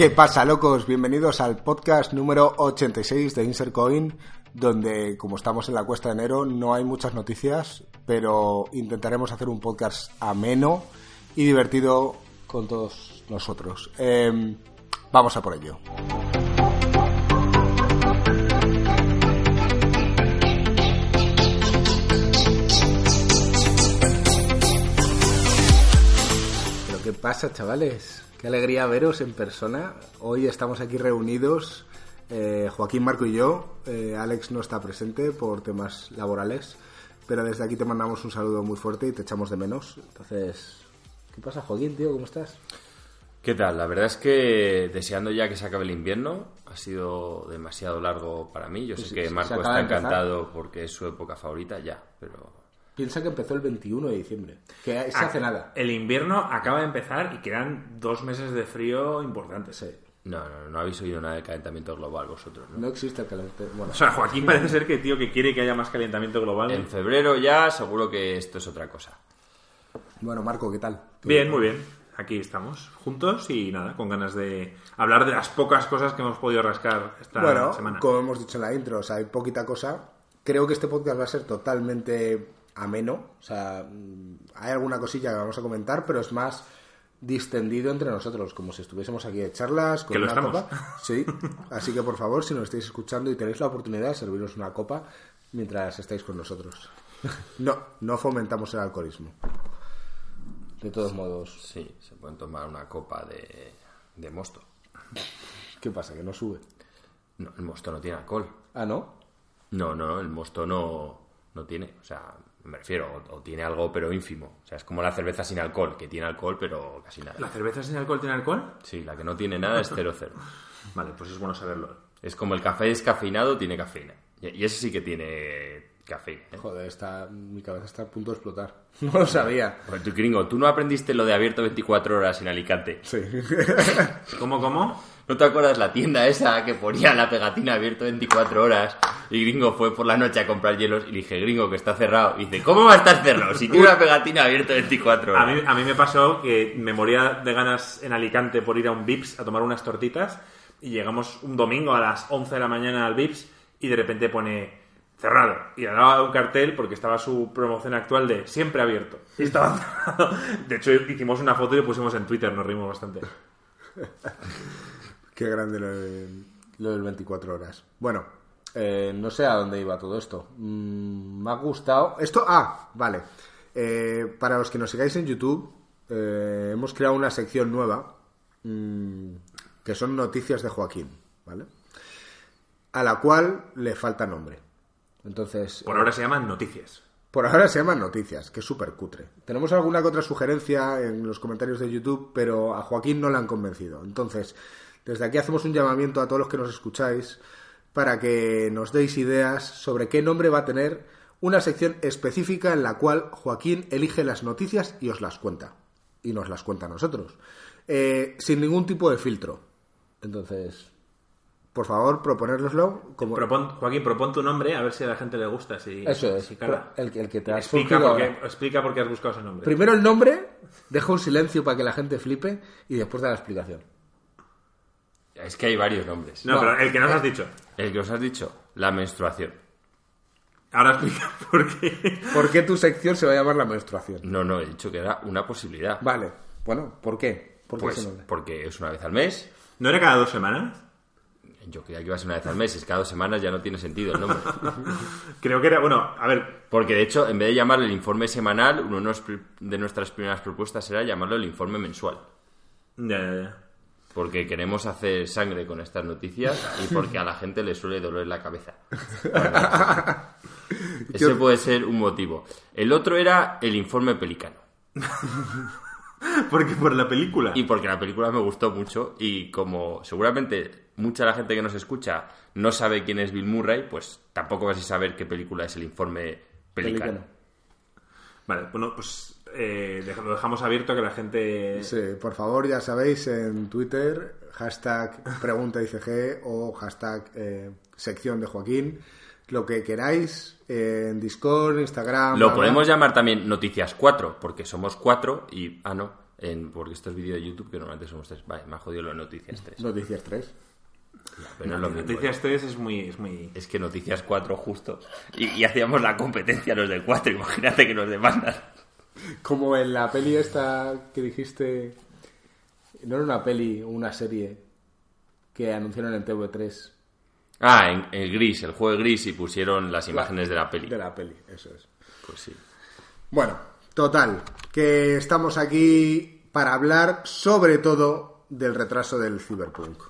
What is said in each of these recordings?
¿Qué pasa, locos? Bienvenidos al podcast número 86 de Insercoin, donde, como estamos en la cuesta de enero, no hay muchas noticias, pero intentaremos hacer un podcast ameno y divertido con todos nosotros. Em, vamos a por ello. ¿Pero qué pasa, chavales? Qué alegría veros en persona. Hoy estamos aquí reunidos, eh, Joaquín, Marco y yo. Eh, Alex no está presente por temas laborales, pero desde aquí te mandamos un saludo muy fuerte y te echamos de menos. Entonces, ¿qué pasa, Joaquín, tío? ¿Cómo estás? ¿Qué tal? La verdad es que deseando ya que se acabe el invierno, ha sido demasiado largo para mí. Yo sé que Marco está encantado porque es su época favorita ya, pero Piensa que empezó el 21 de diciembre, que se hace Ah, nada. El invierno acaba de empezar y quedan dos meses de frío importantes. Sí. no, no, no habéis oído nada de calentamiento global vosotros, ¿no? No existe el calentamiento. Bueno, O sea, Joaquín parece ser que tío que quiere que haya más calentamiento global. En febrero ya seguro que esto es otra cosa. bueno, Marco, ¿qué tal? Bien, muy bien. Aquí estamos, juntos y nada, con ganas de hablar de las pocas cosas que hemos podido rascar esta Bueno, semana. como hemos dicho en la intro, o sea, hay poquita cosa. Creo que este podcast va a ser totalmente ameno. O sea, mm, hay alguna cosilla que vamos a comentar, pero es más distendido entre nosotros, como si estuviésemos aquí de charlas con Que lo una estamos. copa. Sí. Así que por favor, si nos estáis escuchando y tenéis la oportunidad serviros una copa mientras estáis con nosotros. No, no fomentamos el alcoholismo. De todos modos, Sí, se pueden tomar una copa de, de mosto. ¿qué pasa? Que no sube. No, el mosto no tiene alcohol. Ah, ¿no? No, no, el mosto no, no tiene. O sea, me refiero, o, o tiene algo pero ínfimo. O sea, es como la cerveza sin alcohol, que tiene alcohol pero casi nada. ¿La cerveza sin alcohol tiene alcohol? Sí, la que no tiene nada es 0,0. Vale, pues es bueno saberlo. Es como el café descafeinado tiene cafeína. Y y ese sí que tiene cafeína. ¿eh? Joder, está, mi cabeza está a punto de explotar. No lo sabía. Joder, tú, gringo, ¿tú no aprendiste lo de abierto 24 horas en Alicante? Sí. ¿Cómo, cómo? ¿No te acuerdas la tienda esa que ponía la pegatina abierto 24 horas? Y gringo fue por la noche a comprar hielos y le dije, gringo, que está cerrado. Y dice, ¿cómo va a estar cerrado? Si tiene una pegatina abierto 24 A horas. mí, a mí me pasó que me moría de ganas en Alicante por ir a un Vips a tomar unas tortitas y llegamos un domingo a las 11 de la mañana al Vips y de repente pone cerrado y le daba un cartel porque estaba su promoción actual de siempre abierto y estaba cerrado. De hecho hicimos una foto y lo pusimos en Twitter, nos rimos bastante. Qué grande lo, de- lo del 24 horas. Bueno, eh, no sé a dónde iba todo esto. Mm, me ha gustado. Esto, ah, vale. Eh, para los que nos sigáis en YouTube, eh, hemos creado una sección nueva mm, que son noticias de Joaquín, ¿vale? A la cual le falta nombre. Entonces, Por ahora se llaman noticias. Por ahora se llaman noticias, que es súper cutre. Tenemos alguna que otra sugerencia en los comentarios de YouTube, pero a Joaquín no le han convencido. Entonces, desde aquí hacemos un llamamiento a todos los que nos escucháis para que nos deis ideas sobre qué nombre va a tener una sección específica en la cual Joaquín elige las noticias y os las cuenta. Y nos las cuenta a nosotros. Eh, sin ningún tipo de filtro. Entonces, por favor, proponérnoslo como... Propon- Joaquín, propon tu nombre a ver si a la gente le gusta. Si, Eso es, si el, que- el que te has Explica surgido por, qué, ahora. explica por qué has buscado ese nombre. Primero el nombre, deja un silencio para que la gente flipe y después da la explicación. Es que hay varios nombres. No, No. pero el que nos has dicho. El que os has dicho, la menstruación. Ahora explica por qué. ¿Por qué tu sección se va a llamar la menstruación? No, no, he dicho que era una posibilidad. Vale, bueno, ¿por qué? ¿Por qué Pues ese nombre? porque es una vez al mes. ¿No era cada dos semanas? Yo creía que iba a ser una vez al mes. Es cada dos semanas ya no tiene sentido el nombre. Creo que era, bueno, a ver, Porque de hecho, en vez de llamarlo el informe semanal, uno de nuestras primeras propuestas era llamarlo el informe mensual. ya, ya, ya. Porque queremos hacer sangre con estas noticias y porque a la gente le suele doler la cabeza. Ese puede ser un motivo. El otro era el informe pelicano. Porque por la película. Y porque la película me gustó mucho y como seguramente mucha de la gente que nos escucha no sabe quién es Bill Murray, pues tampoco vas a saber qué película es el informe pelicano. Pelícano. Vale, bueno, pues eh, lo dejamos abierto a que la gente... Sí, por favor, ya sabéis, en Twitter, hashtag pregunta ICG o hashtag eh, sección de Joaquín, lo que queráis, eh, en Discord, Instagram... Lo bla, bla. podemos llamar también Noticias 4, porque somos cuatro y... Ah, no. En, porque esto es vídeo de YouTube, que normalmente somos tres. Vale, me ha jodido las noticias 3. Noticias 3. Pero no es lo mismo. Noticias 3 es muy, es muy... Es que noticias 4 justo. Y, y hacíamos la competencia los del 4. Imagínate que nos demandan. Como en la peli esta que dijiste. No era una peli, una serie que anunciaron en TV3 Ah, en el gris, el juego de gris y pusieron las imágenes de la peli. de la peli, eso es. Pues sí. Bueno, total, que estamos aquí para hablar sobre todo del retraso del Cyberpunk.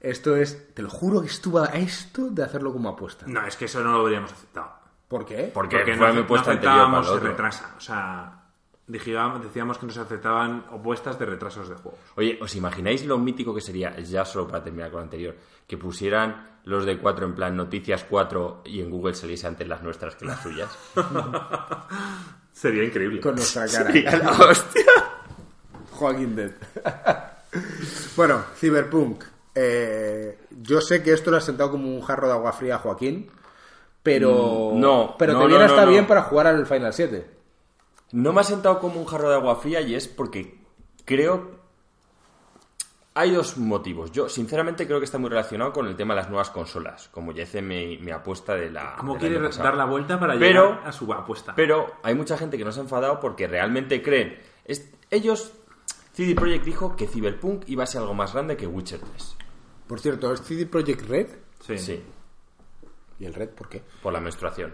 Esto es, te lo juro que estuvo a esto de hacerlo como apuesta. No, es que eso no lo habríamos aceptado. ¿Por qué? Porque, Porque fue no, mi no puesta anterior para aceptábamos el retrasa. O sea, decíamos, decíamos que nos aceptaban opuestas de retrasos de juegos. Oye, ¿os imagináis lo mítico que sería, ya solo para terminar con lo anterior, que pusieran los de 4 en plan noticias 4 y en Google saliese antes las nuestras que las suyas? Sería increíble. Con nuestra cara. Sería la hostia. Joaquín Dead. bueno, Cyberpunk. Eh, yo sé que esto lo ha sentado como un jarro de agua fría a Joaquín, pero. Mm, no, Pero no, te viene no, no, hasta no. bien para jugar al Final 7. No me ha sentado como un jarro de agua fría y es porque creo... Hay dos motivos. Yo, sinceramente, creo que está muy relacionado con el tema de las nuevas consolas, como ya hice mi, mi apuesta de la... ¿Cómo quiere dar la vuelta para Pero- llegar a su apuesta? Pero hay mucha gente que no se ha enfadado porque realmente creen. es- ellos, CD Projekt dijo que Cyberpunk iba a ser algo más grande que Witcher 3. Por cierto, ¿es CD Projekt Red? sí. Sí, ¿Y el Red por qué? por la menstruación.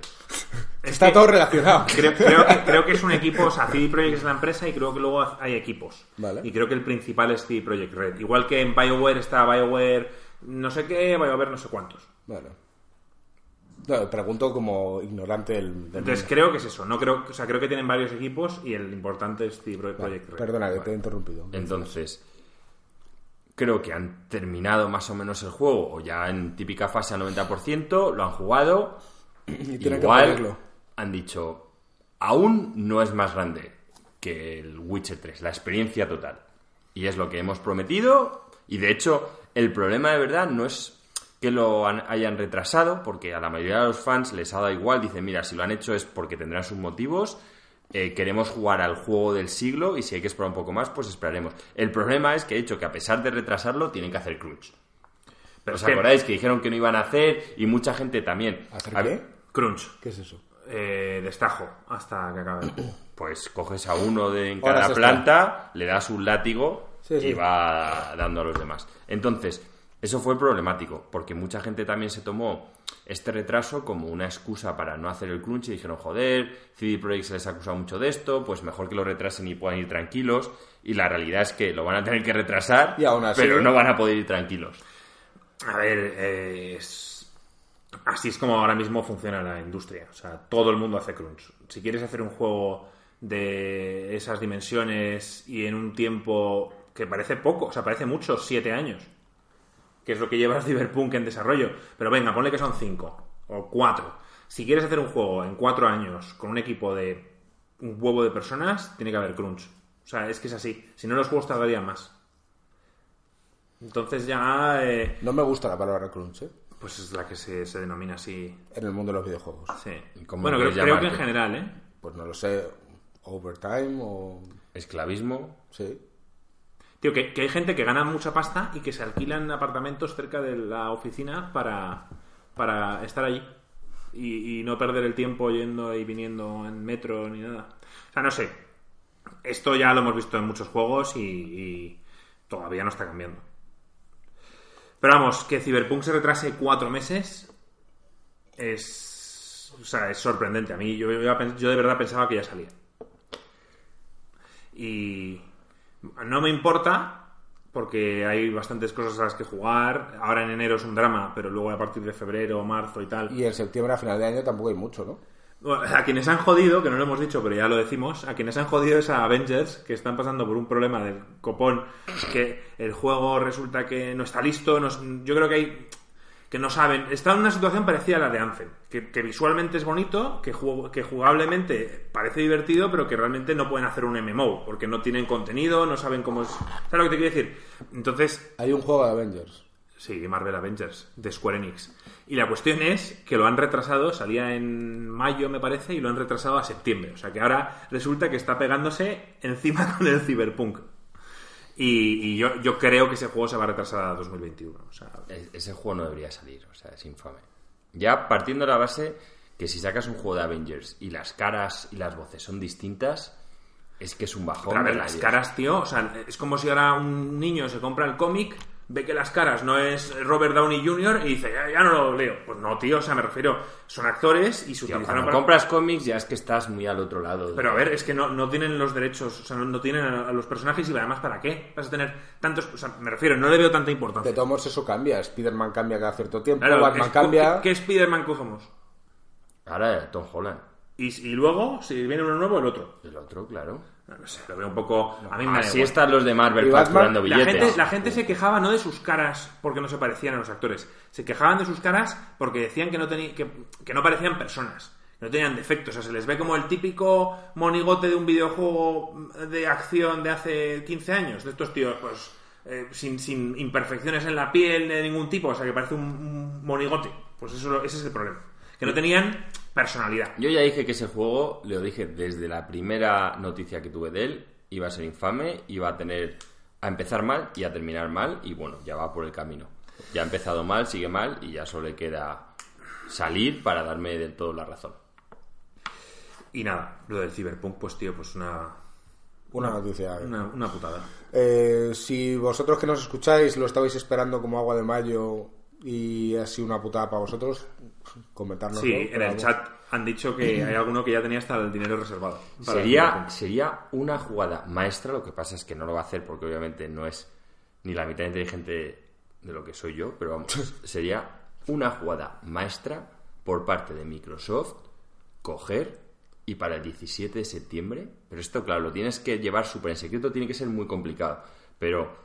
Es Está que todo relacionado. Creo, creo que, creo que es un equipo, o sea, CD Projekt es la empresa y creo que luego hay equipos. Vale. Y creo que el principal es CD Projekt Red. Igual que en BioWare está BioWare no sé qué, BioWare no sé cuántos. Bueno. No, pregunto como ignorante del. del Entonces mundo. creo que es eso. No creo, o sea, creo que tienen varios equipos y el importante es CD Pro- Projekt Red. Perdona, que te he interrumpido. Entonces, creo que han terminado más o menos el juego, o ya en típica fase al 90%, lo han jugado. Y tienen que Igual ponerlo. han dicho, aún no es más grande que el Witcher 3, la experiencia total. Y es lo que hemos prometido. Y de hecho, el problema de verdad no es que lo han- hayan retrasado, porque a la mayoría de los fans les ha dado igual. Dicen, mira, si lo han hecho es porque tendrán sus motivos. Eh, queremos jugar al juego del siglo y si hay que esperar un poco más, pues esperaremos. El problema es que he hecho que a pesar de retrasarlo, tienen que hacer crunch. Pero ¿Os acordáis que dijeron que no iban a hacer y mucha gente también? ¿Hacer qué? Crunch. ¿Qué es eso? Eh, destajo hasta que acabe el juego. Pues coges a uno de en cada planta, le das un látigo Sí, sí. y va dando a los demás. Entonces, eso fue problemático, porque mucha gente también se tomó este retraso como una excusa para no hacer el crunch y dijeron, joder, CD Projekt se les ha acusado mucho de esto, pues mejor que lo retrasen y puedan ir tranquilos. Y la realidad es que lo van a tener que retrasar, Y aún así- pero no van a poder ir tranquilos. A ver, eh, es- así es como ahora mismo funciona la industria. O sea, todo el mundo hace crunch. Si quieres hacer un juego de esas dimensiones y en un tiempo que parece poco, o sea, parece mucho, siete años, que es lo que lleva Cyberpunk en desarrollo. Pero venga, ponle que son cinco o cuatro. Si quieres hacer un juego en cuatro años con un equipo de un huevo de personas, tiene que haber crunch. O sea, es que es así. Si no, los juegos tardarían más. Entonces ya... eh, No me gusta la palabra crunch, ¿eh? pues es la que se, se denomina así. En el mundo de los videojuegos. Sí. ¿Y cómo Bueno, creo, creo que en general, ¿eh? Pues no lo sé. Overtime o. Esclavismo. Sí. Tío, que, hay gente que gana mucha pasta y que se alquilan apartamentos cerca de la oficina para, para estar allí. Y, no perder el tiempo yendo y viniendo en metro ni nada. O sea, no sé. Esto ya lo hemos visto en muchos juegos y, todavía no está cambiando. Pero vamos, que Cyberpunk se retrase cuatro meses es. O sea, es sorprendente. A mí, yo de verdad pensaba que ya salía. Y no me importa porque hay bastantes cosas a las que jugar. Ahora en enero es un drama, pero luego a partir de febrero, marzo y tal. Y en septiembre a final de año tampoco hay mucho, ¿no? Bueno, A quienes han jodido, que no lo hemos dicho, pero ya lo decimos, a quienes han jodido es a Avengers, que están pasando por un problema del copón, que el juego resulta que no está listo. no es- yo creo que hay que no saben. Está en una situación parecida a la de Anthem, que, que visualmente es bonito, que, jug- que jugablemente parece divertido, pero que realmente no pueden hacer un MMO, porque no tienen contenido, no saben cómo es. ¿Sabes lo que te quiero decir? Entonces, Hay un juego de Avengers. Sí, Marvel Avengers, de Square Enix. Y la cuestión es que lo han retrasado, salía en mayo me parece, y lo han retrasado a septiembre. O sea que ahora resulta que está pegándose encima con el Cyberpunk. Y, y yo, yo creo que ese juego se va a retrasar a 2021. O sea, E- Ese juego no debería salir, o sea, es infame. Ya partiendo de la base que si sacas un juego de Avengers y las caras y las voces son distintas, es que es un bajón. a ver, de la las caras, tío, o sea, es como si ahora un niño se compra el cómic, ve que las caras no es Robert Downey Jr. y dice, ya, ya no lo leo. Pues no, tío, o sea, me refiero, son actores y se Tío, utilizaron cuando para... compras cómics ya es que estás muy al otro lado. Pero a ver, es que no, no tienen los derechos, o sea, no, no tienen a, a los personajes y además, ¿para qué? Vas a tener tantos... O sea, me refiero, no le veo tanta De importancia. todos modos, eso cambia. Spider-Man cambia cada cierto tiempo, Claro, Batman es- cambia. ¿Qué, qué Spider-Man cogemos? Ahora Tom Holland. Y, y luego, si viene uno nuevo, el otro. El otro, claro. No, sé, lo veo un poco... A mí me da Así igual. están los de Marvel ¿Y Batman? facturando La billetes. gente, la gente se quejaba no de sus caras porque no se parecían a los actores, se quejaban de sus caras porque decían que no, teni- que, que no parecían personas, que no tenían defectos. O sea, se les ve como el típico monigote de un videojuego de acción de hace 15 años, de estos tíos, pues, eh, sin, sin imperfecciones en la piel de ningún tipo, o sea, que parece un, un monigote. Pues eso, ese es el problema. Que no tenían personalidad. Yo ya dije que ese juego, le dije desde la primera noticia que tuve de él, iba a ser infame, iba a tener a empezar mal y a terminar mal, y bueno, ya va por el camino. Ya ha empezado mal, sigue mal, y ya solo le queda salir para darme del todo la razón. Y nada, lo del Cyberpunk, pues tío, pues una, Una noticia. una, una putada. Eh, si vosotros que nos escucháis lo estabais esperando como agua de mayo y ha sido una putada para vosotros, comentarnos. Sí, en el chat han dicho que hay alguno que ya tenía hasta el dinero reservado. Sería, sería una jugada maestra, lo que pasa es que no lo va a hacer porque obviamente no es ni la mitad inteligente de lo que soy yo, pero vamos, sería una jugada maestra por parte de Microsoft coger y para el 17 de septiembre, pero esto claro, lo tienes que llevar súper en secreto, tiene que ser muy complicado, pero,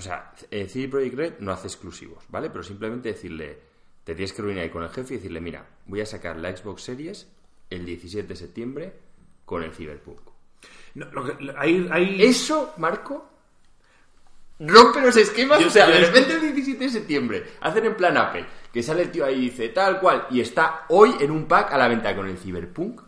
o sea, CD Projekt Red no hace exclusivos, ¿vale? Pero simplemente decirle, te tienes que reunir ahí con el jefe y decirle, mira, voy a sacar la Xbox Series el 17 de septiembre con el Cyberpunk. No, lo que- lo- hay, hay- Eso, Marco, rompe los esquemas. Yo- o sea, de repente el 17 de septiembre hacen en plan Apple, que sale el tío ahí y dice tal cual, y está hoy en un pack a la venta con el Cyberpunk,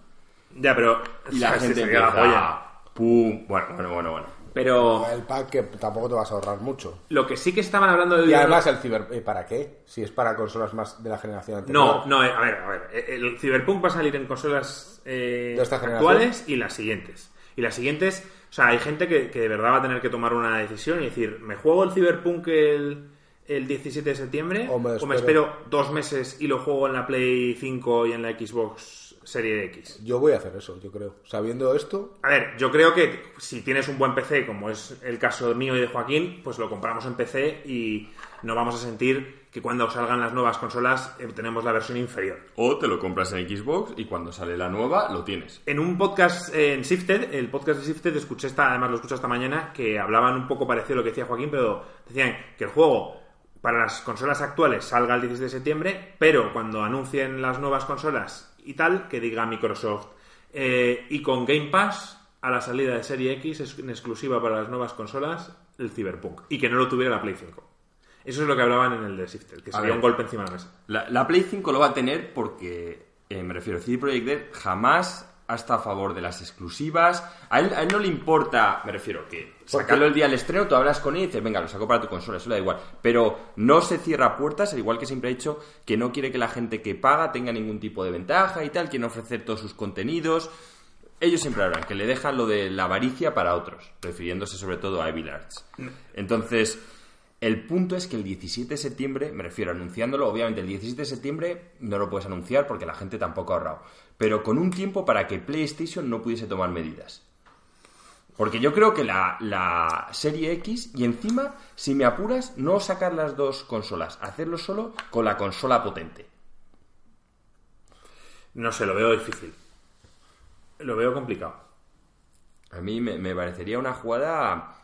Ya, pero... y la gente la empieza, polla. pum, bueno, bueno, bueno, bueno. Pero El pack que tampoco te vas a ahorrar mucho. lo que sí que estaban hablando de... Y además el ciber... eh, ¿Para qué? Si es para consolas más de la generación anterior. No, no, eh, a ver, a ver. eh, El Cyberpunk va a salir en consolas eh, ¿De esta generación? actuales y las siguientes. Y las siguientes, o sea, hay gente que, que de verdad va a tener que tomar una decisión y decir, ¿me juego el Cyberpunk el, el 17 de septiembre? O me espero. espero. dos meses y lo juego en la Play 5 y en la Xbox Serie X? Yo voy a hacer eso, yo creo. Sabiendo esto, A ver, yo creo que si tienes un buen PC, como es el caso mío y de Joaquín, pues lo compramos en PC y no vamos a sentir que cuando salgan las nuevas consolas eh, tenemos la versión inferior. O te lo compras en Xbox y cuando sale la nueva lo tienes. En un podcast eh, en Shifted, el podcast de Shifted, escuché esta, además lo escuché esta mañana, que hablaban un poco parecido a lo que decía Joaquín, pero decían que el juego para las consolas actuales salga el 16 de septiembre, pero cuando anuncien las nuevas consolas y tal, que diga Microsoft. eh, y con Game Pass, a la salida de Serie X, es en exclusiva para las nuevas consolas, el Cyberpunk. Y que no lo tuviera la Play 5. Eso es lo que hablaban en el de Shifted, que A sería ver. un golpe encima de la mesa. La, la Play 5 lo va a tener porque, eh, me refiero, CD Projekt Red jamás ha estado a favor de las exclusivas. A él, a él no le importa, me refiero, que sacarlo el día del estreno, tú hablas con él y dices, venga, lo saco para tu consola, eso le da igual. Pero no se cierra puertas, al igual que siempre ha dicho que no quiere que la gente que paga tenga ningún tipo de ventaja y tal, quiere ofrecer todos sus contenidos. Ellos siempre hablan que le dejan lo de la avaricia para otros, refiriéndose sobre todo a Evil Arts. Entonces, el punto es que el 17 de septiembre, me refiero anunciándolo, obviamente el 17 de septiembre no lo puedes anunciar porque la gente tampoco ha ahorrado, pero con un tiempo para que PlayStation no pudiese tomar medidas. Porque yo creo que la, la serie X, y encima, si me apuras, no sacar las dos consolas, hacerlo solo con la consola potente. No sé, lo veo difícil. Lo veo complicado. A mí me, me parecería una jugada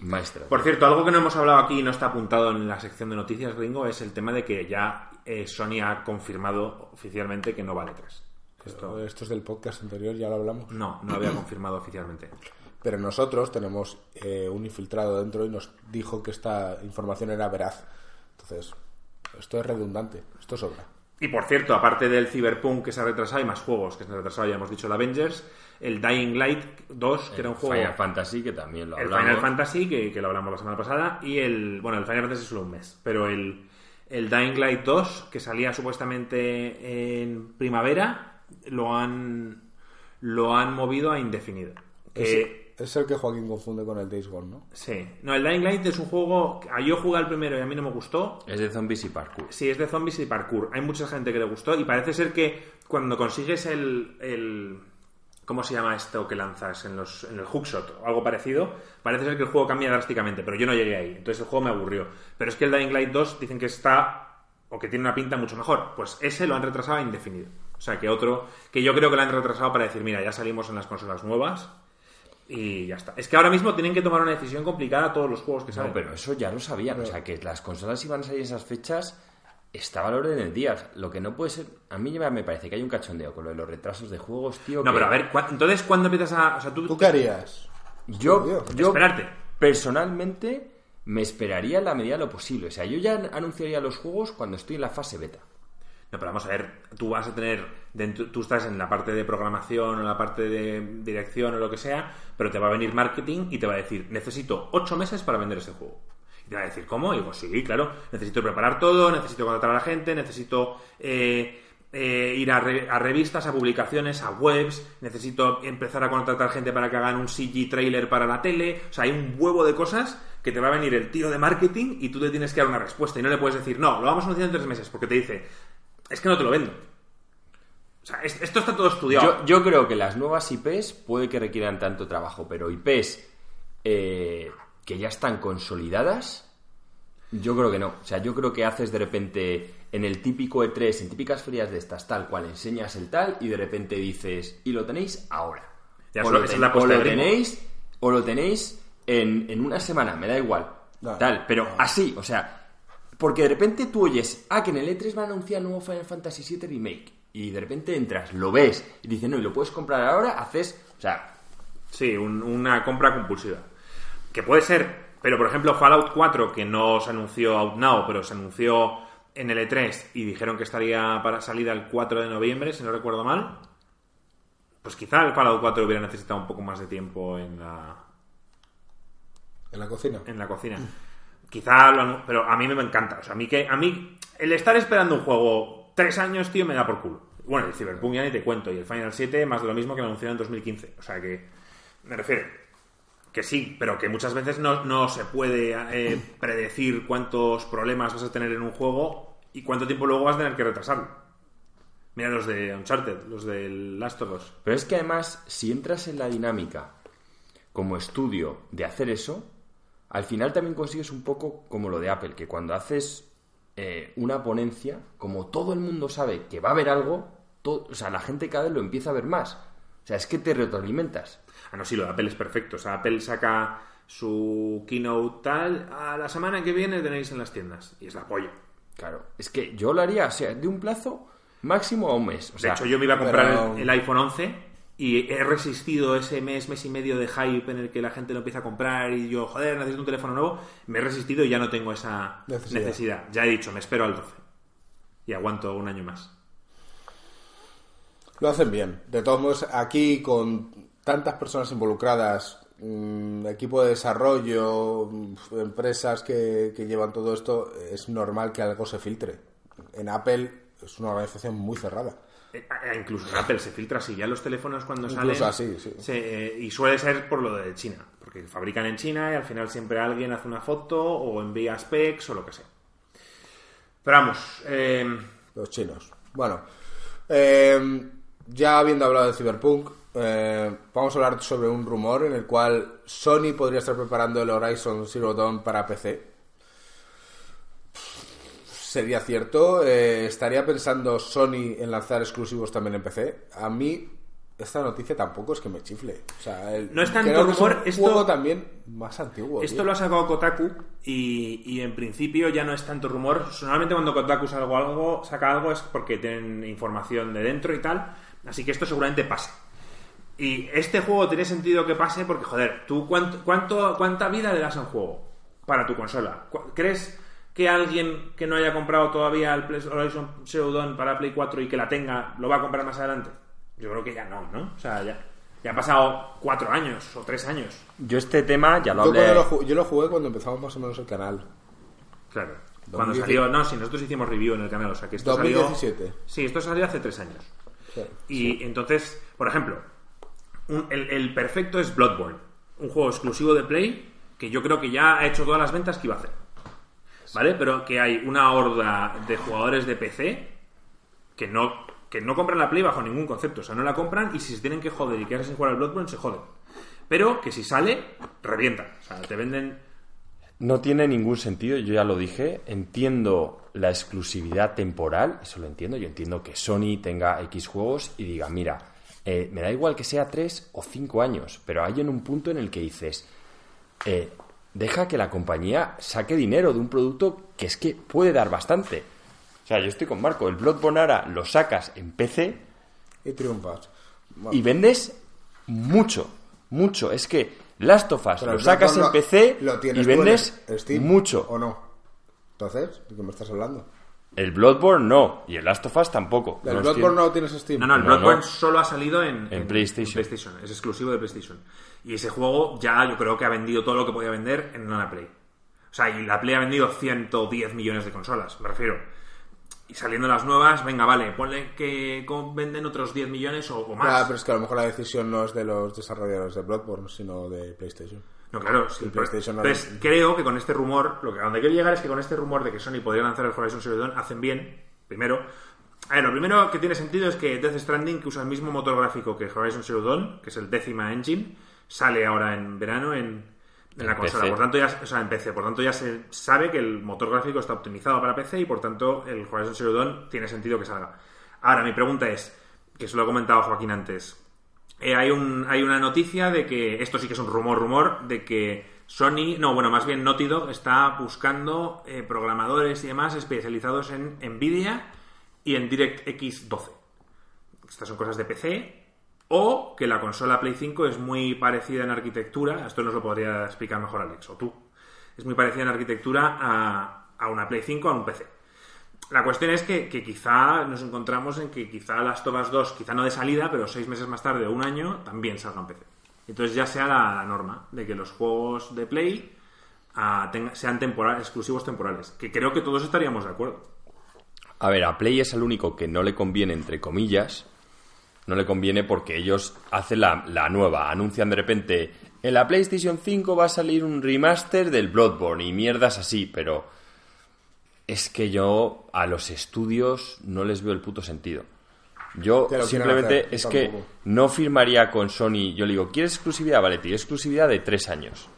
maestra. Por cierto, algo que no hemos hablado aquí y no está apuntado en la sección de noticias, gringo, es el tema de que ya eh, Sony ha confirmado oficialmente que no vale 3. Esto esto es del podcast anterior, ya lo hablamos. no, no había confirmado oficialmente. Pero nosotros tenemos eh, un infiltrado dentro y nos dijo que esta información era veraz. Entonces, esto es redundante, esto sobra. Y por cierto, aparte del Cyberpunk que se ha retrasado, hay más juegos que se han retrasado, ya hemos dicho el Avengers, el Dying Light 2, que era un juego... Final Fantasy, que también lo el hablamos. Final Fantasy, que, que lo hablamos la semana pasada, y el... Bueno, el Final Fantasy es solo un mes, pero el, el Dying Light 2, que salía supuestamente en primavera, lo han, lo han movido a indefinido. Que, Es, es el que Joaquín confunde con el Days Gone, ¿no? Sí. No, el Dying Light es un juego... a- Yo jugué al primero y a mí no me gustó. Es de zombies y parkour. Sí, es de zombies y parkour. Hay mucha gente que le gustó y parece ser que cuando consigues el... el- ¿Cómo se llama esto que lanzas en, los, en el hookshot o algo parecido? Parece ser que el juego cambia drásticamente, pero yo no llegué ahí. Entonces el juego me aburrió. Pero es que el Dying Light 2 dicen que está... o que tiene una pinta mucho mejor. Pues ese lo han retrasado a indefinido. O sea, que otro... que yo creo que lo han retrasado para decir, mira, ya salimos en las consolas nuevas y ya está. Es que ahora mismo tienen que tomar una decisión complicada todos los juegos que salen. No, pero eso ya lo sabían. O sea, que las consolas iban a salir esas fechas estaba al orden del día. Lo que no puede ser... A mí ya me parece que hay un cachondeo con lo de los retrasos de juegos, tío. No, que- pero a ver, ¿cuá- entonces, ¿cuándo empiezas a...? O sea, tú... ¿Tú qué harías? Yo, yo Esperarte. personalmente me esperaría en la medida de lo posible. O sea, yo ya anunciaría los juegos cuando estoy en la fase beta. No, pero vamos a ver, tú vas a tener, dentro, tú estás en la parte de programación o la parte de dirección o lo que sea, pero te va a venir marketing y te va a decir, necesito ocho meses para vender ese juego. Y te va a decir, ¿cómo? Y digo, sí, claro, necesito preparar todo, necesito contratar a la gente, necesito eh, eh, ir a, re- a revistas, a publicaciones, a webs, necesito empezar a contratar gente para que hagan un CG trailer para la tele. O sea, hay un huevo de cosas que te va a venir el tío de marketing y tú te tienes que dar una respuesta y no le puedes decir, no, lo vamos a anunciar en tres meses, porque te dice, es que no te lo vendo. O sea, es- esto está todo estudiado. Yo, yo creo que las nuevas IPs puede que requieran tanto trabajo, pero IPs eh, que ya están consolidadas, yo creo que no. O sea, yo creo que haces de repente en el típico E3, en típicas ferias de estas, tal cual, enseñas el tal y de repente dices, y lo tenéis ahora. Ya, o, lo, esa ten- es la o lo tenéis, o lo tenéis en, en una semana, me da igual. Tal, pero así, o sea, porque de repente tú oyes, ah, que en el E3 van a anunciar nuevo Final Fantasy VII Remake. Y de repente entras, lo ves y dices, no, y lo puedes comprar ahora, haces, o sea, Sí, un- una compra compulsiva. Que puede ser, pero por ejemplo Fallout 4, que no se anunció out now, pero se anunció en el E3 y dijeron que estaría para salida el 4 de noviembre, si no recuerdo mal, pues quizá el Fallout 4 hubiera necesitado un poco más de tiempo en la, En la cocina. en la cocina. Quizá lo pero a mí me encanta. O sea, a mí que a mí el estar esperando un juego tres años, tío, me da por culo. Bueno, el Cyberpunk ya ni te cuento y el Final 7 más de lo mismo que lo anunciaron en 2015. O sea que me refiero que sí, pero que muchas veces no, no se puede eh, predecir cuántos problemas vas a tener en un juego y cuánto tiempo luego vas a tener que retrasarlo. Mira los de Uncharted, los del Last of Us. Pero es que además, si entras en la dinámica como estudio de hacer eso, al final también consigues un poco como lo de Apple, que cuando haces eh, una ponencia, como todo el mundo sabe que va a haber algo, o sea, la gente cada vez lo empieza a ver más. O sea, es que te retroalimentas. Ah, no, sí, lo de Apple es perfecto. O sea, Apple saca su keynote tal, a la semana que viene tenéis en las tiendas. Y es la polla. Claro, es que yo lo haría, o sea, de un plazo máximo a un mes. O De sea, hecho, yo me iba a comprar pero- el, el iPhone 11 y he resistido ese mes, mes y medio de hype en el que la gente lo empieza a comprar y yo, joder, necesito un teléfono nuevo. Me he resistido y ya no tengo esa Necesidad. necesidad. Ya he dicho, me espero al 12. Y aguanto un año más. Lo hacen bien. De todos modos, aquí con tantas personas involucradas, mm, equipo de desarrollo, mm, empresas que, que llevan todo esto, es normal que algo se filtre. En Apple es una organización muy cerrada. Eh, eh, incluso en Apple se filtra así. Ya los teléfonos cuando Incluso salen... así, sí. se- eh, y suele ser por lo de China. Porque fabrican en China y al final siempre alguien hace una foto o envía specs o lo que sea. Pero vamos, eh, Los chinos. Bueno, ya habiendo hablado de Cyberpunk, eh, vamos a hablar sobre un rumor en el cual Sony podría estar preparando el Horizon Zero Dawn para PC. Sería cierto. eh, estaría pensando Sony en lanzar exclusivos también en PC. A mí esta noticia tampoco es que me chifle. O sea, el- No es tanto rumor, un esto- juego también más antiguo. Esto tío. lo ha sacado Kotaku y, y en principio ya no es tanto rumor. Normalmente cuando Kotaku saca algo, saca algo es porque tienen información de dentro y tal. Así que esto seguramente pase. Y este juego tiene sentido que pase porque, joder, ¿tú cuánto, cuánto, cuánta vida le das a un juego para tu consola? ¿Cu- ¿Crees? que alguien que no haya comprado todavía el Play- Horizon Zero Dawn para Play 4 y que la tenga, lo va a comprar más adelante? Yo creo que ya no, ¿no? O sea, ya, ya han pasado cuatro años o tres años. Yo este tema ya lo Yo, hablé... cuando lo yo lo jugué cuando empezamos más o menos el canal. Claro. Cuando 2017. salió, no, si nosotros hicimos review en el canal, o sea que esto 2017. salió. Sí, esto salió hace tres años. Sí. Y entonces, por ejemplo, un- el, perfecto es Bloodborne, un juego exclusivo de Play que yo creo que ya ha hecho todas las ventas que iba a hacer. ¿Vale? Pero que hay una horda de jugadores de PC que no, que no compran la Play bajo ningún concepto. O sea, no la compran y si se tienen que joder y quedarse sin jugar al Bloodborne, se joden. Pero que si sale, revienta. O sea, te venden No tiene ningún sentido, yo ya lo dije. Entiendo la exclusividad temporal, eso lo entiendo. Yo entiendo que Sony tenga X juegos y diga, mira, eh, me da igual que sea 3 o 5 años, pero hay en un punto en el que dices, eh, deja que la compañía saque dinero de un producto que es que puede dar bastante. O sea, yo estoy con Marco, el Bloodborne ahora lo sacas en PC Y triunfas. Bueno, y vendes mucho, mucho. Es que Last of Us pero lo sacas en PC lo y en vendes Steam, mucho. ¿O no? Entonces, ¿de qué me estás hablando? El Bloodborne no, y el Last of Us tampoco. ¿El No Bloodborne no lo tienes Steam? No, no, el No, Bloodborne no. solo ha salido en, En PlayStation. Es exclusivo de PlayStation. Y ese juego ya yo creo que ha vendido todo lo que podía vender en una Play. O sea, y la Play ha vendido 110 millones de consolas, me refiero. Y saliendo las nuevas, venga, vale, ponle que venden otros 10 millones o, o más. Ah, pero es que a lo mejor la decisión no es de los desarrolladores de Bloodborne, sino de PlayStation. No, claro, sí, El pero- PlayStation no entonces, lo- creo que con este rumor, lo que, a donde quiero llegar es que con este rumor de que Sony podría lanzar el Horizon Zero Dawn, hacen bien, primero. A ver, lo primero que tiene sentido es que Death Stranding, que usa el mismo motor gráfico que Horizon Zero Dawn, que es el décima engine, sale ahora en verano en, en la consola. PC. Por tanto, ya, o sea, en PC. Por tanto, ya se sabe que el motor gráfico está optimizado para PC y por tanto el Horizon Zero Dawn tiene sentido que salga. Ahora, mi pregunta es, que se lo he comentado Joaquín antes, eh, hay, un, hay una noticia de que, esto sí que es un rumor, rumor, de que Sony, no, bueno, más bien Naughty Dog está buscando eh, programadores y demás especializados en Nvidia y en DirectX 12. Estas son cosas de PC. O que la consola Play 5 es muy parecida en arquitectura, esto nos lo podría explicar mejor Alex, o tú. Es muy parecida en arquitectura a, a una Play 5 a un PC. La cuestión es que, quizá nos encontramos en que quizá las Tobas 2, quizá no de salida, pero seis meses más tarde o un año, también salgan PC. Entonces ya sea la, la norma de que los juegos de Play ah, sean temporal- exclusivos temporales. Que creo que todos estaríamos de acuerdo. A ver, a Play es el único que no le conviene, entre comillas. No le conviene porque ellos hacen la, la nueva. Anuncian de repente, en la PlayStation 5 va a salir un remaster del Bloodborne y mierdas así, pero es que yo a los estudios no les veo el puto sentido. Yo simplemente hacer, es que no firmaría con Sony. Yo le digo, ¿quieres exclusividad? Vale, tío, exclusividad de tres años.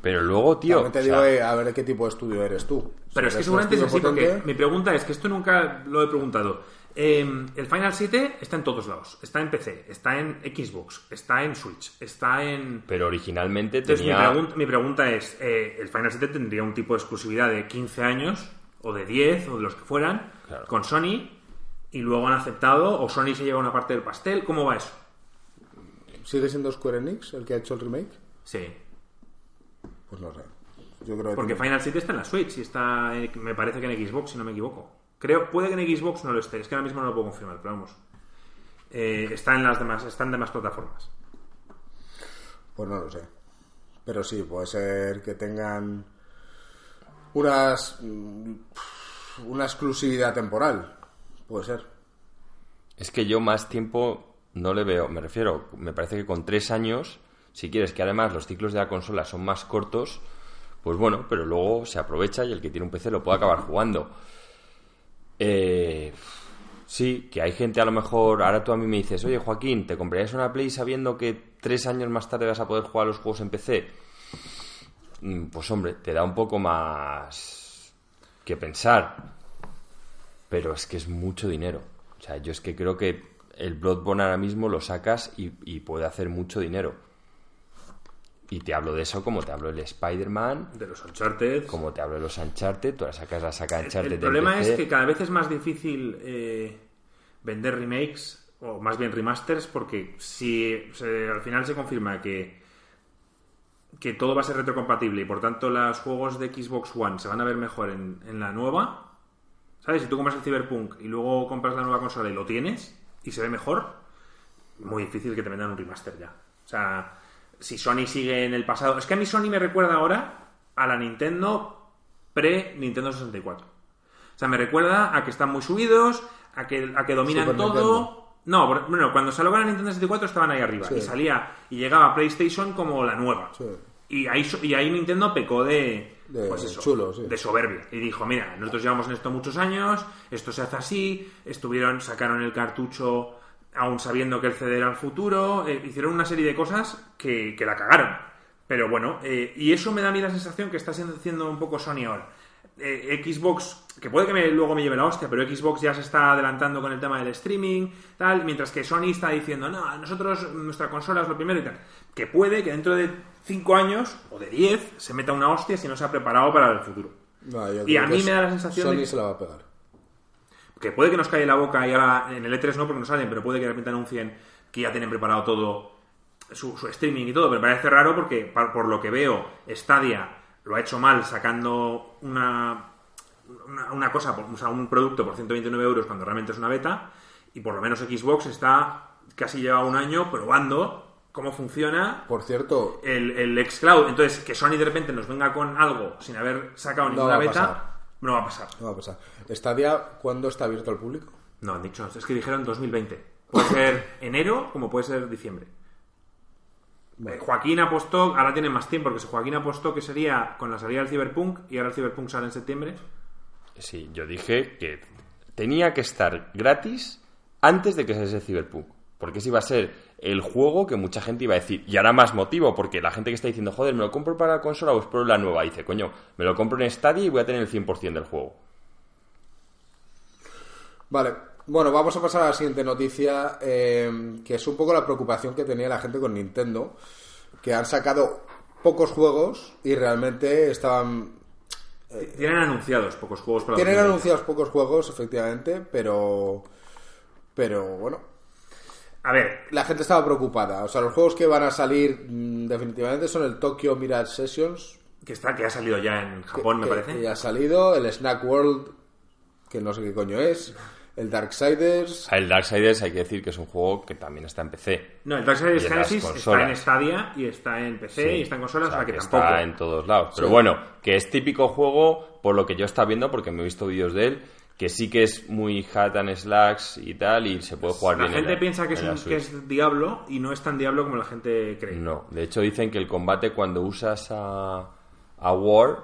Pero luego, tío. También te digo, sea, eh, a ver qué tipo de estudio eres tú. Pero Si es que seguramente es así, porque mi pregunta es que esto nunca lo he preguntado. Eh, el Final 7 está en todos lados. Está en PC, está en Xbox, está en Switch, está en... Pero originalmente Entonces mi, tenía. pregun- mi pregunta es, eh, ¿el Final 7 tendría un tipo de exclusividad de 15 años, o de 10, o de los que fueran, Claro. con Sony, y luego han aceptado, o Sony se lleva una parte del pastel? ¿Cómo va eso? ¿Sigue siendo Square Enix el que ha hecho el remake? Sí. Pues no sé. Yo creo que Porque tiene- Final 7 está en la Switch y está, en- me parece que en Xbox, si no me equivoco. Creo, puede que en Xbox no lo esté, es que ahora mismo no lo puedo confirmar, pero vamos. Eh, está en las demás, están en demás plataformas. Pues no lo sé. Pero sí, puede ser que tengan mm, una exclusividad temporal. Puede ser. Es que yo más tiempo no le veo. Me refiero, me parece que con tres años, si quieres que además los ciclos de la consola son más cortos, pues bueno, pero luego se aprovecha y el que tiene un PC lo puede acabar jugando. Eh, sí, que hay gente a lo mejor. Ahora tú a mí me dices, oye Joaquín, ¿te comprarías una Play sabiendo que tres años más tarde vas a poder jugar los juegos en PC? Mm, Pues hombre, te da un poco más que pensar. Pero es que es mucho dinero. O sea, yo es que creo que el Bloodborne ahora mismo lo sacas y, y puede hacer mucho dinero. Y te hablo de eso como te hablo del Spider-Man, De los Uncharted. como te hablo de los Uncharted, tú la sacas la saca Uncharted El de problema es que cada vez es más difícil eh, vender remakes o más bien remasters porque si se- al final se confirma que, que todo va a ser retrocompatible y por tanto los juegos de Xbox One se van a ver mejor en, en la nueva, ¿sabes? Si tú compras el Cyberpunk y luego compras la nueva consola y lo tienes y se ve mejor, muy difícil que te vendan un remaster ya. O sea, si Sony sigue en el pasado... Es que a mí Sony me recuerda ahora a la Nintendo pre-Nintendo 64. O sea, me recuerda a que están muy subidos, a que, a que dominan Super todo... Nintendo. No, por- bueno, cuando salió la Nintendo 64 estaban ahí arriba. Sí. Y salía y llegaba PlayStation como la nueva. Sí. Y ahí, y ahí Nintendo pecó de, De pues eso, chulo, sí. de soberbia. Y dijo, mira, nosotros llevamos en esto muchos años, esto se hace así, estuvieron, sacaron el cartucho aún sabiendo que el CD era el futuro, eh, hicieron una serie de cosas que, que la cagaron. Pero bueno, eh, y eso me da a mí la sensación que está siendo- haciendo un poco Sony ahora. Eh, Xbox, que puede que me- luego me lleve la hostia, pero Xbox ya se está adelantando con el tema del streaming, tal, mientras que Sony está diciendo, no, nosotros, nuestra consola es lo primero y tal. Que puede que dentro de 5 años o de 10 se meta una hostia si no se ha preparado para el futuro. No, Y a que mí me da la sensación Sony de- se la va a pegar. Que puede que nos calle la boca y ahora en el E3 no porque no salen, pero puede que de repente anuncien que ya tienen preparado todo su, su streaming y todo, pero me parece raro porque por lo que veo Stadia lo ha hecho mal sacando una, una, una cosa, o sea, un producto por 129 euros cuando realmente es una beta y por lo menos Xbox está casi lleva un año probando cómo funciona Por cierto, el, el xCloud. Entonces, que Sony de repente nos venga con algo sin haber sacado No ninguna beta, pasar. no va a pasar. no va a pasar. ¿Stadia cuándo está abierto al público? No, han dicho, es que dijeron 2020. Puede ser enero como puede ser diciembre. Joaquín apostó, ahora tiene más tiempo, porque Joaquín apostó que sería con la salida del Cyberpunk y ahora el Cyberpunk sale en septiembre. Sí, yo dije que tenía que estar gratis antes de que saliese Cyberpunk. Porque ese iba a ser el juego que mucha gente iba a decir. Y ahora más motivo, porque la gente que está diciendo, joder, me lo compro para la consola o espero la nueva. dice, coño, me lo compro en Stadia y voy a tener el 100% del juego. Vale, bueno, vamos a pasar a la siguiente noticia, eh, que es un poco la preocupación que tenía la gente con Nintendo, que han sacado pocos juegos y realmente estaban... Tienen anunciados pocos juegos para Tienen 2020. anunciados pocos juegos, efectivamente, pero... Pero bueno, A ver, la gente estaba preocupada. O sea, los juegos que van a salir mm, definitivamente son el Tokyo Mirage Sessions, que está, que ha salido ya en Japón, me que- parece. que ya ha salido, el Snack World, que no sé qué coño es, el Darksiders, El Darksiders hay que decir que es un juego que también está en PC. No, el Darksiders en Genesis está en Stadia y está en PC Sí. y está en consolas, o sea, que, que tampoco. está en todos lados. Pero Sí. bueno, que es típico juego, por lo que yo estaba viendo, porque me he visto vídeos de él, que sí que es muy hat and slacks y tal, y se puede jugar La bien. en gente piensa que es, en la un- que es Diablo y no es tan Diablo como la gente cree. No, de hecho dicen que el combate cuando usas a, a War,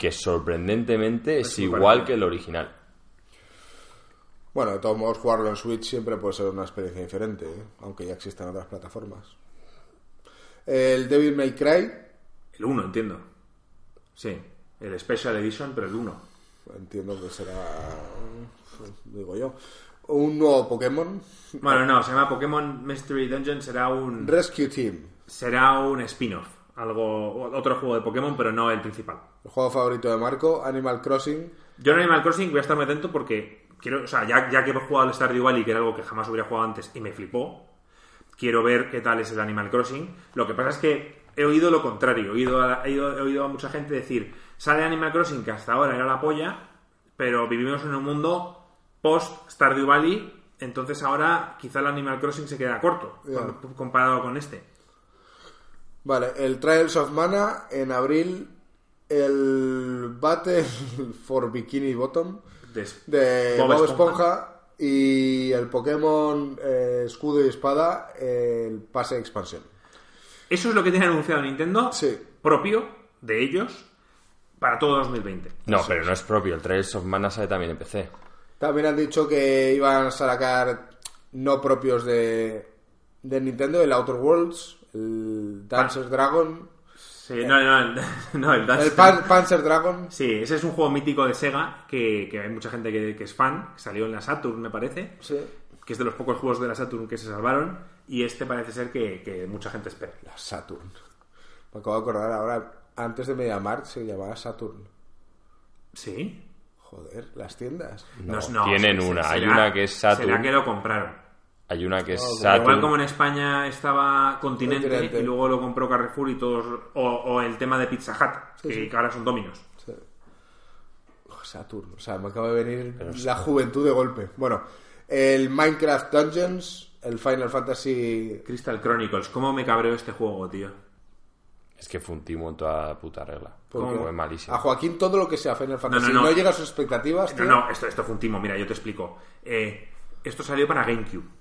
que sorprendentemente es, igual parecido. que el original. Bueno, de todos modos, jugarlo en Switch siempre puede ser una experiencia diferente, ¿eh? aunque ya existan otras plataformas. El Devil May Cry, El 1, entiendo. Sí, el Special Edition, pero el 1. entiendo que será, digo yo, un nuevo Pokémon, Bueno, no, se llama Pokémon Mystery Dungeon, será un Rescue Team, será un spin-off, algo otro juego de Pokémon, pero no el principal. el juego favorito de Marco, Animal Crossing, Yo en Animal Crossing voy a estar muy atento porque quiero, o sea, ya, ya que he jugado al Stardew Valley, que era algo que jamás hubiera jugado antes y me flipó, quiero ver qué tal es el Animal Crossing. Lo que pasa es que he oído lo contrario, he oído a, he oído, he oído a mucha gente decir, sale Animal Crossing que hasta ahora era la polla, pero vivimos en un mundo post Stardew Valley, entonces ahora quizá el Animal Crossing se queda corto cuando- comparado con este. Vale, el Trials of Mana en abril, el Battle for Bikini Bottom Des- de Bob Bob, Esponja. Esponja. y el Pokémon eh, Escudo y Espada, el pase de expansión. Eso es lo que tiene anunciado Nintendo Sí. propio de ellos para todo 2020. No, pero no es propio, el Trails of Mana sale también en PC. También han dicho que iban a sacar no propios de, de Nintendo, el Outer Worlds, el Dancer Dragon, Sí, no, no, no, no, el Dance el Pan- Panzer Dragon. Sí, ese es un juego mítico de Sega que, que hay mucha gente que, que es fan, que salió en la Saturn, me parece, Sí. que es de los pocos juegos de la Saturn que se salvaron, y este parece ser que, que mucha gente espera. La Saturn. Me acabo de acordar ahora, antes de MediaMarkt se llamaba Saturn. ¿Sí? Joder, las tiendas. No, No, no, tienen una, hay será- una que es Saturn. Será que lo compraron. Hay una que es Oh, Saturn. Igual como en España estaba Continente, Continente. y luego lo compró Carrefour y todos. O, o el tema de Pizza Hut, que, sí. que ahora son Dominos. Sí. Oh, Saturn, o sea, me acaba de venir la juventud de golpe. Bueno, el Minecraft Dungeons, el Final Fantasy. Crystal Chronicles, ¿cómo me cabreó este juego, tío? Es que fue un timo en toda puta regla. Fue malísimo. A Joaquín todo lo que sea Final Fantasy no, no, no. llega a sus expectativas. No, tío. no, esto, esto fue un timo. Mira, yo te explico. Eh, esto salió para GameCube.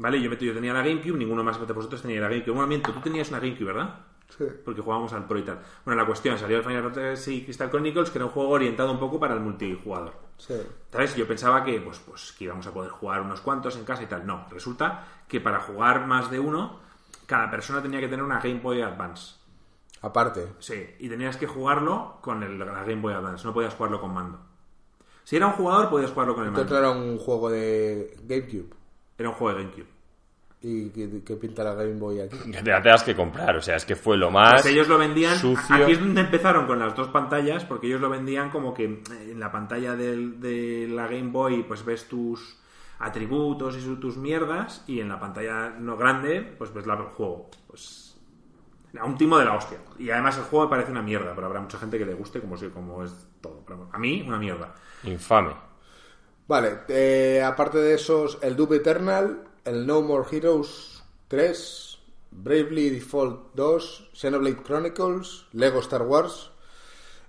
¿Vale? Yo, yo tenía la GameCube, ninguno más de vosotros tenía la GameCube. Un momento, tú tenías una GameCube, ¿verdad? Sí. Porque jugábamos al Pro y tal. Bueno, la cuestión, salió el Final Fantasy Crystal Chronicles, que era un juego orientado un poco para el multijugador. Sí. ¿Sabes? Yo pensaba que, pues, pues, que íbamos a poder jugar unos cuantos en casa y tal. No, resulta que para jugar más de uno, cada persona tenía que tener una Game Boy Advance. Aparte. Sí, y tenías que jugarlo con el, la Game Boy Advance, no podías jugarlo con mando. Si era un jugador, podías jugarlo con el Entonces mando. era un juego de GameCube. Era un juego de GameCube. ¿Y qué, qué pinta la Game Boy aquí? Que te la tengas que comprar, o sea, es que fue lo más. Pues ellos lo vendían. sucio. Aquí es donde empezaron con las dos pantallas, porque ellos lo vendían como que en la pantalla del- de la Game Boy, pues ves tus atributos y su- tus mierdas, y en la pantalla no grande, pues ves la- el juego. Pues. A un timo de la hostia. Y además el juego me parece una mierda, pero habrá mucha gente que le guste, como, si, como es todo. Pero a mí, una mierda. Infame. Vale, eh, aparte de esos, el Doom Eternal, el No More Heroes 3, Bravely Default 2, Xenoblade Chronicles, Lego Star Wars,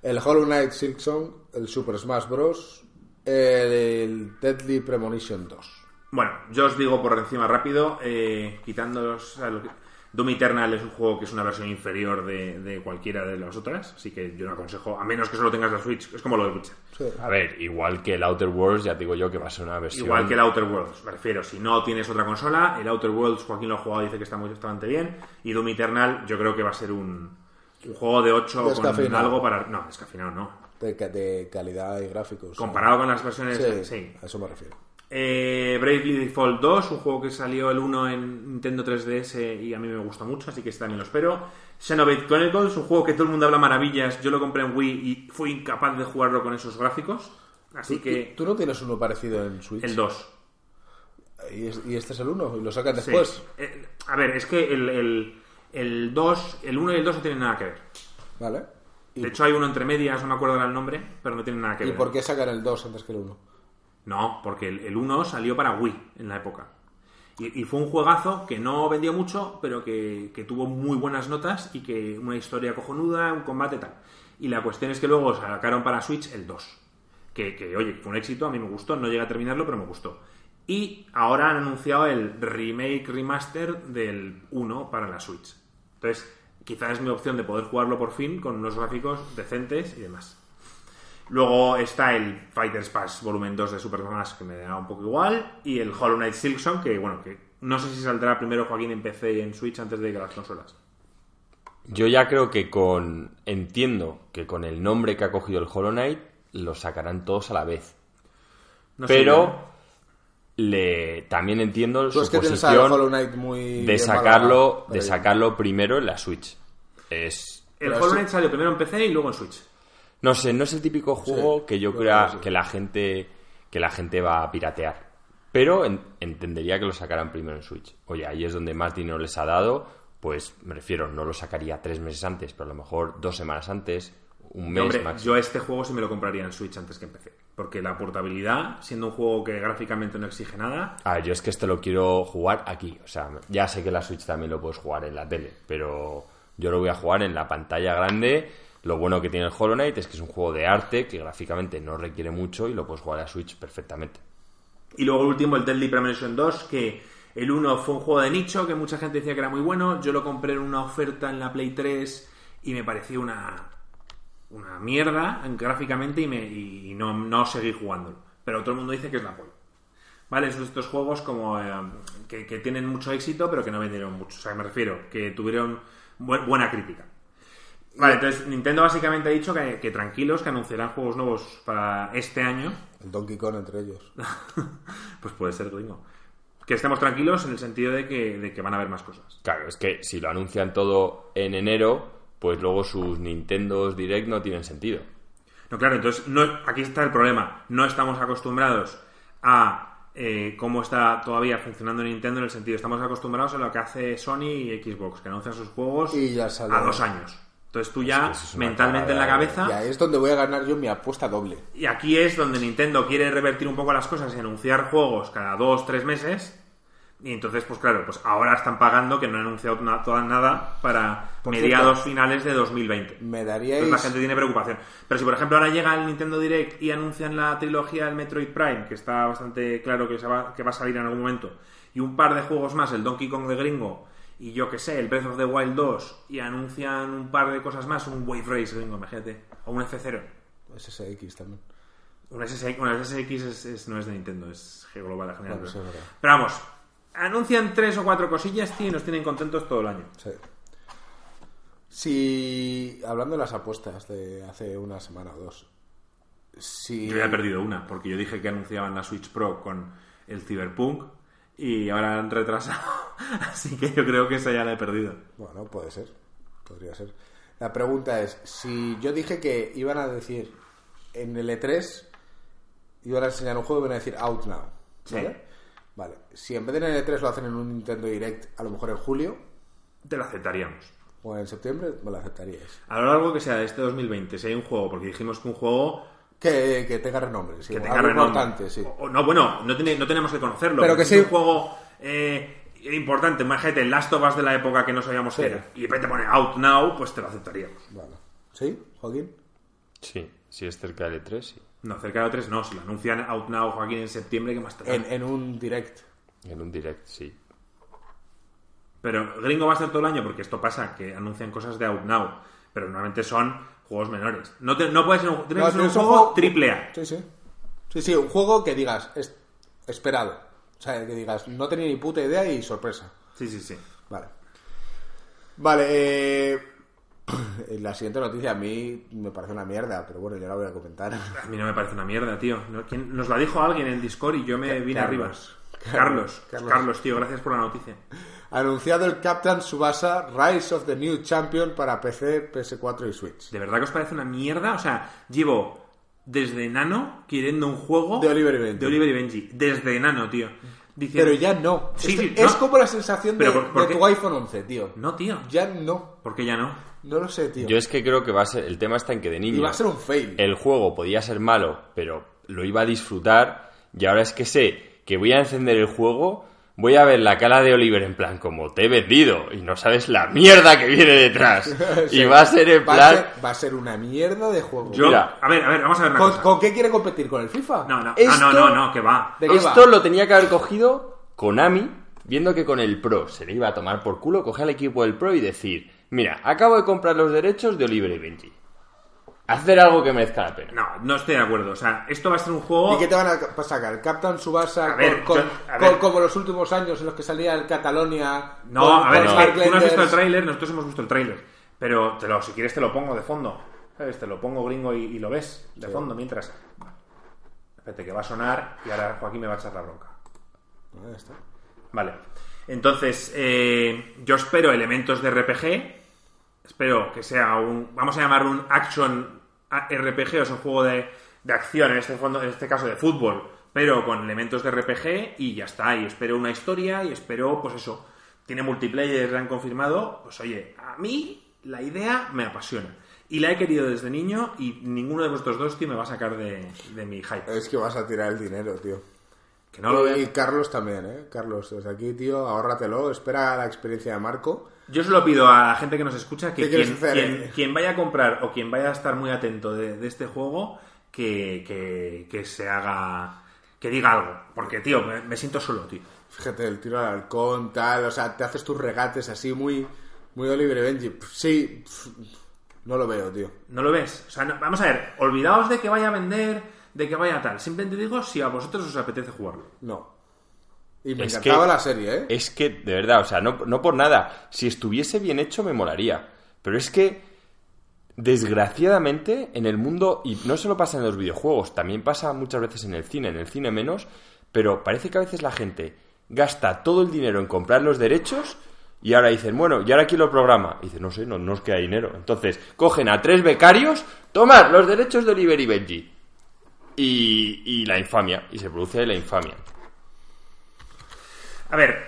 el Hollow Knight Silksong, el Super Smash Bros., el, el Deadly Premonition 2. Bueno, yo os digo por encima rápido, eh, quitándolos. Doom Eternal es un juego que es una versión inferior de, de cualquiera de las otras, así que yo no aconsejo, a menos que solo tengas la Switch, es como lo de Witcher. Sí. A ver, igual que el Outer Worlds, ya te digo yo que va a ser una versión. Igual que el Outer Worlds, me refiero, si no tienes otra consola, el Outer Worlds, Joaquín lo ha jugado, dice que está muy bastante bien, y Doom Eternal yo creo que va a ser un, un juego de 8 con algo para... No, descafeinado no. De, ca- de calidad y gráficos. Comparado con las versiones... Sí, sí. a eso me refiero. Eh, Bravely Default 2, un juego que salió el 1 en Nintendo 3DS y a mí me gusta mucho, así que este también lo espero. Xenoblade Chronicles, un juego que todo el mundo habla maravillas. Yo lo compré en Wii y fui incapaz de jugarlo con esos gráficos. Así ¿Tú, que tú no tienes uno parecido en Switch? el 2. ¿Y, es- y este es el 1? ¿Y lo sacan Sí. después? Eh, a ver, es que el, el, el 2, el 1 y el 2 no tienen nada que ver. Vale. ¿Y, De hecho hay uno entre medias, no me acuerdo el nombre, pero no tienen nada que ¿y ver. por qué sacan el 2 antes que el 1? No, porque el, el 1 salió para Wii en la época. Y, fue un juegazo que no vendió mucho, pero que, tuvo muy buenas notas y que una historia cojonuda, un combate tal. Y la cuestión es que luego sacaron para Switch el 2. Que, que, oye, fue un éxito, a mí me gustó, no llegué a terminarlo, pero me gustó. Y ahora han anunciado el remake remaster del 1 para la Switch. Entonces, quizás es mi opción de poder jugarlo por fin con unos gráficos decentes y demás. Luego está el Fighters Pass Volumen 2 de Super Smash, que me da un poco igual. Y el Hollow Knight Silksong, que bueno, que no sé si saldrá primero Joaquín en PC y en Switch antes de que las consolas. Yo ya creo que con. Entiendo que con el nombre que ha cogido el Hollow Knight lo sacarán todos a la vez. No sé, Pero le también entiendo Tú su es que posición muy... de sacarlo, de sacarlo primero en la Switch. Es el Hollow Knight salió primero en PC y luego en Switch. No sé, no es el típico juego Sí, que yo crea creo que sí. que la gente que la gente va a piratear. Pero en- entendería que lo sacaran primero en Switch. Oye, ahí es donde más dinero les ha dado, pues me refiero, no lo sacaría tres meses antes, pero a lo mejor dos semanas antes, un mes Hombre, máximo. yo este juego sí me lo compraría en Switch antes que en PC. Porque la portabilidad, siendo un juego que gráficamente no exige nada, A ver, yo es que este lo quiero jugar aquí. O sea, ya sé que la Switch también lo puedes jugar en la tele, pero yo lo voy a jugar en la pantalla grande. Lo bueno que tiene el Hollow Knight es que es un juego de arte que gráficamente no requiere mucho y lo puedes jugar a Switch perfectamente. Y luego el último, el Deadly Premonition 2, que el 1 fue un juego de nicho, que mucha gente decía que era muy bueno. Yo lo compré en una oferta en la Play 3 y me pareció una, una mierda gráficamente y, me, y no, no seguí jugándolo. Pero todo el mundo dice que es la polla. ¿Vale? Son estos juegos como eh, que, que tienen mucho éxito, pero que no vendieron mucho. O sea, me refiero, que tuvieron bu- buena crítica. Vale, entonces Nintendo básicamente ha dicho que, que tranquilos, que anunciarán juegos nuevos para este año. El Donkey Kong entre ellos. Pues puede ser, gringo. Que estemos tranquilos en el sentido de que, de que van a haber más cosas. Claro, es que si lo anuncian todo en enero, pues luego sus Nintendos Direct no tienen sentido. No, claro, entonces no, aquí está el problema. No estamos acostumbrados a eh, cómo está todavía funcionando Nintendo en el sentido, estamos acostumbrados a lo que hace Sony y Xbox, que anuncian sus juegos Y ya a dos años. Entonces tú ya es mentalmente en la cabeza Y ahí es donde voy a ganar yo mi apuesta doble. y aquí es donde Nintendo quiere revertir un poco las cosas y anunciar juegos cada dos, tres meses. Y entonces, pues claro, pues ahora están pagando que no han anunciado toda nada para Por mediados cierto, finales de 2020. Me Entonces daríais. la gente tiene preocupación. Pero si por ejemplo ahora llega el Nintendo Direct y anuncian la trilogía del Metroid Prime, que está bastante claro que, se va, que va a salir en algún momento, y un par de juegos más, el Donkey Kong de gringo, y yo que sé, el Breath of the Wild 2, y anuncian un par de cosas más, un Wave Race gringo, imagínate, o un F0. SSX también. Un SSX, bueno, el SSX es- es- no es de Nintendo, es global en general. Bueno, sí, pero vamos, anuncian tres o cuatro cosillas, tío, y nos tienen contentos todo el año. Sí. Si. Hablando de las apuestas de hace una semana o dos. Si. Yo ya he perdido una, porque yo dije que anunciaban la Switch Pro con el Cyberpunk y ahora han retrasado. Así que yo creo que esa ya la he perdido. Bueno, puede ser. Podría ser. La pregunta es: si yo dije que iban a decir en el E3, iban a enseñar un juego y iban a decir Out Now. Sí. ¿Vale? Vale. Si en vez de en el E3 lo hacen en un Nintendo Direct, a lo mejor en julio Te lo aceptaríamos. o en septiembre, me lo aceptaríais. A lo largo que sea de este 2020, si hay un juego, porque dijimos que un juego Que, que tenga renombre, sí, que algo tenga renombre. importante, sí. O- o no, bueno, no, tiene- no tenemos que conocerlo. Pero que Si es sí. un juego eh, importante, imagínate, el Last of Us de la época que no sabíamos Sí. qué era, y de repente pone Out Now, pues te lo aceptaríamos. Vale. ¿Sí, Joaquín? Sí, si es cerca del E3, sí. No, cerca de 3 no, si lo anuncian Out Now, Joaquín, en septiembre, ¿qué más te? En, en un Direct. En un direct, sí. Pero gringo va a estar todo el año porque esto pasa, que anuncian cosas de Out Now, pero normalmente son juegos menores. No, te- no puede ser un, tiene No, que ser un tienes un juego juego- triple A. Sí, sí. Sí, sí, un juego que digas, es esperado. O sea, que digas, no tenía ni puta idea y sorpresa. Sí, sí, sí. Vale. Vale, eh... La siguiente noticia a mí me parece una mierda, pero bueno, yo la voy a comentar. A mí no me parece una mierda, tío. ¿quién- Nos la dijo alguien en Discord y yo me vine Carlos. arriba. Carlos. Carlos. Carlos, tío, gracias por la noticia. Anunciado el Captain Subasa Rise of the New Champion para PC, PS4 y Switch. ¿De verdad que os parece una mierda? O sea, llevo desde enano queriendo un juego... De Oliver y Benji. De Oliver y Benji. Desde enano, tío. Diciendo- Pero ya no. Sí, es, sí, es no. como la sensación de, Pero ¿por- por de qué? tu iPhone 11, tío. No, tío. Ya no. ¿Por qué ya no? No lo sé, tío. Yo es que creo que va a ser. El tema está en que de niño. Y va a ser un fail. El juego podía ser malo, pero lo iba a disfrutar. Y ahora es que sé que voy a encender el juego. Voy a ver la cara de Oliver en plan, como te he vendido y no sabes la mierda que viene detrás. Sí. Y va a ser en Va a plan. ser- va a ser una mierda de juego. Yo... Mira. A ver, a ver, vamos a ver una ¿Con, cosa. con qué quiere competir? ¿Con el FIFA? No, no, Esto- ah, no, no, no, que va. ¿De qué Esto va? lo tenía que haber cogido Konami, viendo que con el Pro se le iba a tomar por culo, coger al equipo del Pro y decir, mira, acabo de comprar los derechos de Oliver y Benji. Hacer algo que merezca la pena. No, no estoy de acuerdo. O sea, esto va a ser un juego... ¿Y qué te van a sacar? ¿El Captain Subasa A ver, con- yo- con- a con- ver. como los últimos años en los que salía el Catalonia? No, con- a ver, que tú no has visto el tráiler, nosotros hemos visto el tráiler. Pero te lo, si quieres te lo pongo de fondo. ¿Sabes? Te lo pongo gringo y, y lo ves de Sí. fondo mientras. Espérate, que va a sonar y ahora Joaquín me va a echar la bronca. Está. Vale. Entonces, eh, yo espero elementos de RPG. Espero que sea un. Vamos a llamarlo un action RPG, o sea, un juego de, de acción, en este, fondo, en este caso de fútbol, pero con elementos de RPG y ya está. Y espero una historia y espero, pues eso. Tiene multiplayer, la han confirmado. Pues oye, a mí la idea me apasiona. Y la he querido desde niño y ninguno de vosotros dos, tío, me va a sacar de, de mi hype. Es que vas a tirar el dinero, tío. Que no lo y veo. Carlos también, ¿eh? Carlos, desde aquí, tío, ahórratelo. Espera la experiencia de Marco. Yo solo pido a la gente que nos escucha que ¿Qué quieres quien, quien- quien vaya a comprar o quien vaya a estar muy atento de, de este juego, que, que- que se haga. que diga algo. Porque, tío, me, me siento solo, tío. Fíjate, el tiro al halcón, tal. O sea, te haces tus regates así muy, muy Oliver y Benji. Sí, no lo veo, tío. ¿No lo ves? O sea, no- vamos a ver, olvidaos de que vaya a vender, de que vaya a tal. Simplemente digo si a vosotros os apetece jugarlo. No. Y me Es encantaba que- la serie, ¿eh? Es que, de verdad, o sea, no, no por nada. Si estuviese bien hecho, me molaría. Pero es que, desgraciadamente, en el mundo, y no solo pasa en los videojuegos, también pasa muchas veces en el cine, en el cine menos, pero parece que a veces la gente gasta todo el dinero en comprar los derechos y ahora dicen, bueno, ¿y ahora quién lo programa? Y dicen, no sé, no no nos queda dinero. Entonces, cogen a tres becarios, tomad los derechos de Oliver y Benji. Y, y la infamia, y se produce la infamia. A ver,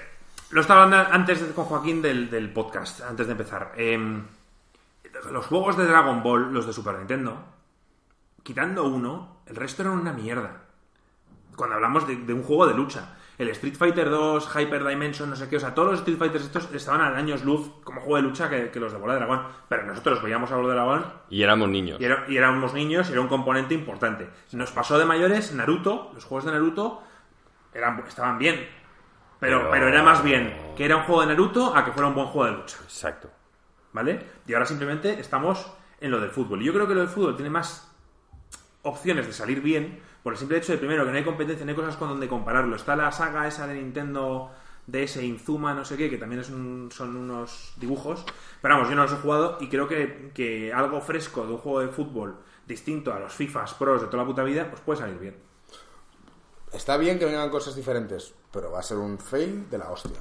lo estaba hablando antes con Joaquín del, del podcast, antes de empezar. Em, los juegos de Dragon Ball, los de Super Nintendo, quitando uno, el resto eran una mierda. Cuando hablamos de, de un juego de lucha. El Street Fighter 2, Hyper Dimension, no sé qué, o sea, todos los Street Fighters estos estaban a años luz como juego de lucha que, que los de Bola de Dragón. Pero nosotros veíamos a Bola de Dragón Y éramos niños. y, era- y éramos niños y era un componente importante. Nos pasó de mayores Naruto, los juegos de Naruto eran, estaban bien. Pero, Pero- pero era más bien que era un juego de Naruto a que fuera un buen juego de lucha. Exacto. ¿Vale? Y ahora simplemente estamos en lo del fútbol. Y yo creo que lo del fútbol tiene más opciones de salir bien por el simple hecho de, primero, que no hay competencia, no hay cosas con donde compararlo. Está la saga esa de Nintendo DS Inzuma, no sé qué, que también es un- son unos dibujos. Pero vamos, yo no los he jugado y creo que, que algo fresco de un juego de fútbol distinto a los FIFAs Pros de toda la puta vida, pues puede salir bien. Está bien que vengan cosas diferentes, pero va a ser un fail de la hostia.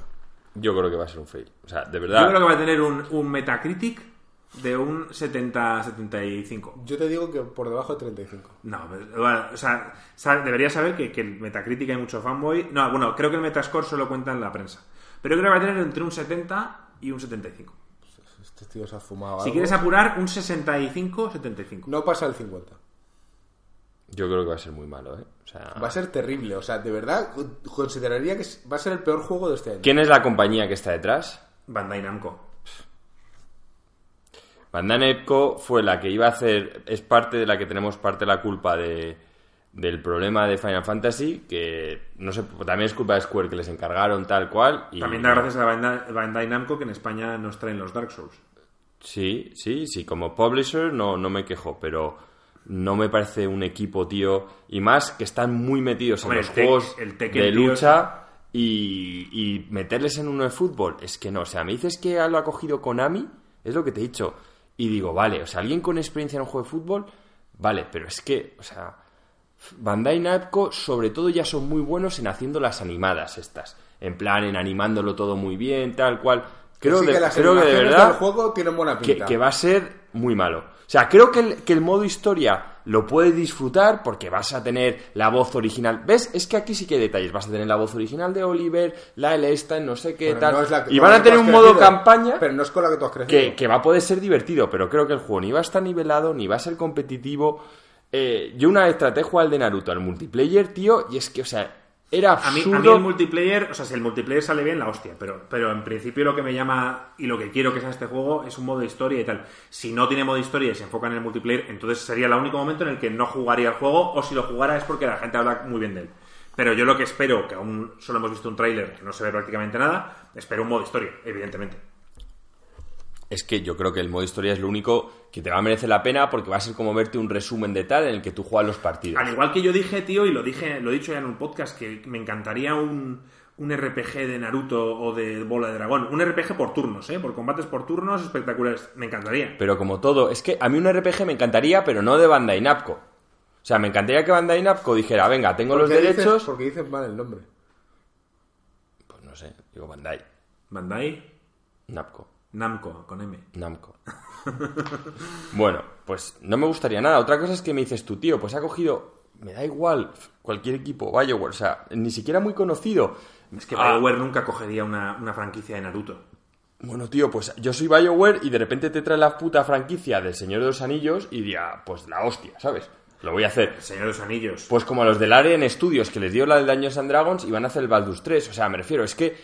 Yo creo que va a ser un fail. O sea, de Yo verdad. creo que va a tener un, un Metacritic de un 70-75. Yo te digo que por debajo de 35. No, bueno, o sea, sa- debería saber que, que el Metacritic hay mucho fanboy. No, bueno, creo que el Metascore solo cuenta en la prensa. Pero yo creo que va a tener entre un 70 y un 75. Este tío se ha fumado Si algo. quieres apurar, un 65-75. No pasa el 50. Yo creo que va a ser muy malo, ¿eh? O sea, Va a ser terrible. O sea, de verdad, consideraría que va a ser el peor juego de este año. ¿Quién es la compañía que está detrás? Bandai Namco. Bandai Namco fue la que iba a hacer, es parte de la que tenemos parte de la culpa de, del problema de Final Fantasy, que no sé, también es culpa de Square que les encargaron tal cual. Y, También da gracias a Bandai, Bandai Namco que en España nos traen los Dark Souls. Sí, sí, sí, como publisher no, no me quejo, pero no me parece un equipo, tío, y más que están muy metidos Hombre, en los el juegos el de lucha y, y meterles en uno de fútbol, es que no, o sea, me dices que lo ha cogido Konami, es lo que te he dicho, y digo, vale, o sea, alguien con experiencia en un juego de fútbol, vale, pero es que, o sea, Bandai Namco sobre todo ya son muy buenos en haciendo las animadas estas, en plan, en animándolo todo muy bien, tal cual. Creo, Así de, que las creo que de verdad del juego tienen buena que, pinta. que va a ser muy malo. O sea, creo que el, que el modo historia lo puedes disfrutar porque vas a tener la voz original. ¿Ves? Es que aquí sí que hay detalles. Vas a tener la voz original de Oliver, la L esta, no sé qué, Pero tal. no es la que- y van a que tener un modo crecido. campaña Pero no es con la que tú has crecido. que, que va a poder ser divertido, pero creo que el juego ni va a estar nivelado, ni va a ser competitivo. Eh, yo una vez traté de jugar al de Naruto al multiplayer, tío, y es que, o sea, era A mí, absurdo. a mí el multiplayer, o sea, si el multiplayer sale bien, la hostia. Pero, pero en principio lo que me llama y lo que quiero que sea este juego es un modo historia y tal. Si no tiene modo historia y se enfoca en el multiplayer, entonces sería el único momento en el que no jugaría el juego, o si lo jugara es porque la gente habla muy bien de él. Pero yo lo que espero, que aún solo hemos visto un tráiler que no se ve prácticamente nada, espero un modo historia, evidentemente. Es que yo creo que el modo historia es lo único que te va a merecer la pena porque va a ser como verte un resumen de tal en el que tú juegas los partidos. Al igual que yo dije, tío, y lo dije, lo he dicho ya en un podcast, que me encantaría un, un RPG de Naruto o de Bola de Dragón. Un RPG por turnos, ¿eh? Por combates por turnos espectaculares. Me encantaría. Pero como todo, es que a mí un RPG me encantaría, pero no de Bandai Namco. O sea, me encantaría que Bandai Namco dijera, venga, tengo los ¿Por qué dices- derechos... porque dices mal el nombre. Pues no sé, digo Bandai. Bandai Namco. Namco, con M. Namco. bueno, pues no me gustaría nada. Otra cosa es que me dices tú, tío, pues ha cogido, me da igual, cualquier equipo, BioWare, o sea, ni siquiera muy conocido. Es que Ah, BioWare nunca cogería una, una franquicia de Naruto. Bueno, tío, pues yo soy BioWare y de repente te trae la puta franquicia del Señor de los Anillos y diría, pues la hostia, ¿sabes? Lo voy a hacer. Señor de los Anillos. Pues como a los del Alien Studios que les dio la del Dungeons and Dragons y van a hacer el Baldur's 3. O sea, me refiero, es que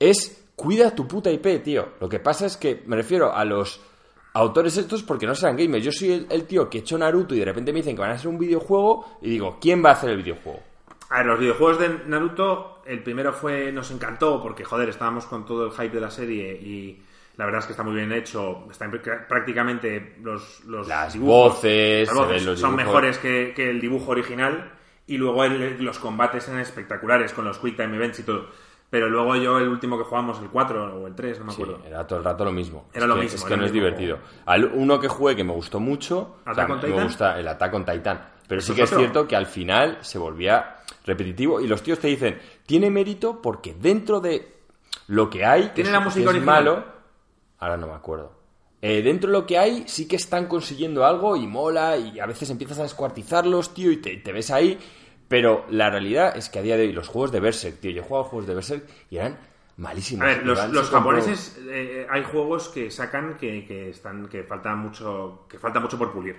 es cuida tu puta IP, tío. Lo que pasa es que me refiero a los autores estos porque no serán gamers. Yo soy el, el tío que he hecho Naruto y de repente me dicen que van a hacer un videojuego y digo, ¿quién va a hacer el videojuego? A ver, los videojuegos de Naruto, el primero fue, nos encantó porque, joder, estábamos con todo el hype de la serie y la verdad es que está muy bien hecho. Están pr- prácticamente los, los Las dibujos, voces, las se voces ven los son dibujos. mejores que, que el dibujo original y luego el- los combates eran espectaculares con los Quick Time Events y todo. Pero luego yo, el último que jugamos, el 4 o el 3, no me Sí, acuerdo. era todo el rato lo mismo. Era es lo que, mismo, Es que no es divertido. Al, uno que jugué que me gustó mucho, o sea, ¿Attack on me gusta el Attack on Titan. Pero sí ¿Eso que es cierto que al final se volvía repetitivo y los tíos te dicen, tiene mérito porque dentro de lo que hay, que ¿Tiene la música es malo, ahora no me acuerdo. Eh, dentro de lo que hay, sí que están consiguiendo algo y mola y a veces empiezas a descuartizarlos, tío, y te, te ves ahí. Pero la realidad es que a día de hoy los juegos de Berserk, tío, yo he jugado juegos de Berserk y eran malísimos. A ver, los, japoneses eh, hay juegos que sacan que, que están que falta mucho que falta mucho por pulir.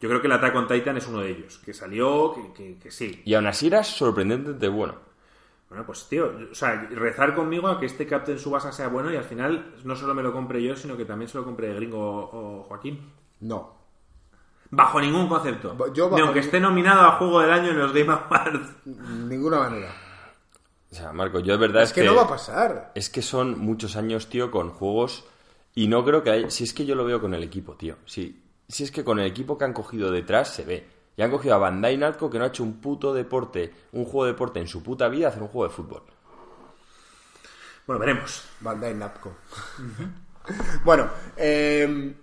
Yo creo que el Attack on Titan es uno de ellos, que salió, que, que- que sí. Y aún así era sorprendentemente bueno. Bueno, pues tío, o sea, rezar conmigo a que este Captain Subasa sea bueno y al final no solo me lo compre yo, sino que también se lo compre Gringo o, o Joaquín. No. Bajo ningún concepto. Yo bajo Ni aunque ningún- esté nominado a Juego del Año en los Game Awards. Ninguna manera. O sea, Marco, yo de verdad Es que no va a pasar. Es que son muchos años, tío, con juegos. Y no creo que haya. Si es que yo lo veo con el equipo, tío. Si, si es que con el equipo que han cogido detrás se ve. Y han cogido a Bandai Namco que no ha hecho un puto deporte, un juego de deporte en su puta vida, hacer un juego de fútbol. Bueno, veremos. Bandai Namco. bueno, eh,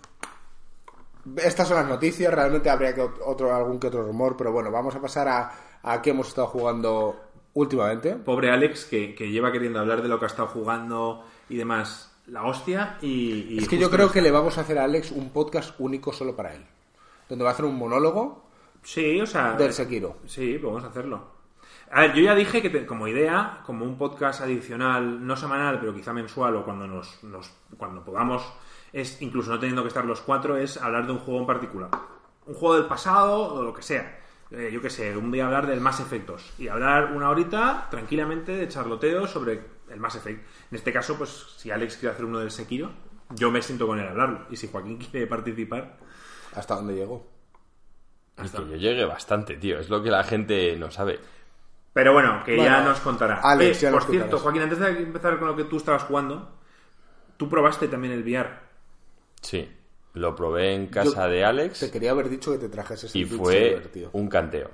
estas son las noticias. Realmente habría que ot- otro, algún que otro rumor, pero bueno, vamos a pasar a, a qué hemos estado jugando últimamente. Pobre Alex, que, que lleva queriendo hablar de lo que ha estado jugando y demás. La hostia y... y Es que yo creo que le vamos a hacer a Alex un podcast único solo para él. Donde va a hacer un monólogo Sí, o sea... del Sekiro. Sí, podemos hacerlo. A ver, yo ya dije que te- como idea, como un podcast adicional, no semanal, pero quizá mensual o cuando nos, nos- cuando podamos, es incluso no teniendo que estar los cuatro, es hablar de un juego en particular. Un juego del pasado o lo que sea. Eh, yo qué sé, un día hablar del Mass Effectos y hablar una horita tranquilamente de charloteo sobre el Mass Effect. En este caso, pues si Alex quiere hacer uno del Sekiro, yo me siento con él a hablarlo. Y si Joaquín quiere participar, ¿Hasta dónde llegó? Y que yo llegue bastante, tío. Es lo que la gente no sabe. Pero bueno, que Bueno, ya nos contará. Alex, Eh, ya por nos cierto, contarás. Joaquín, antes de empezar con lo que tú estabas jugando, tú probaste también el VR. Sí. Lo probé en casa Yo de Alex Te quería haber dicho que te trajes y ese fue un canteo.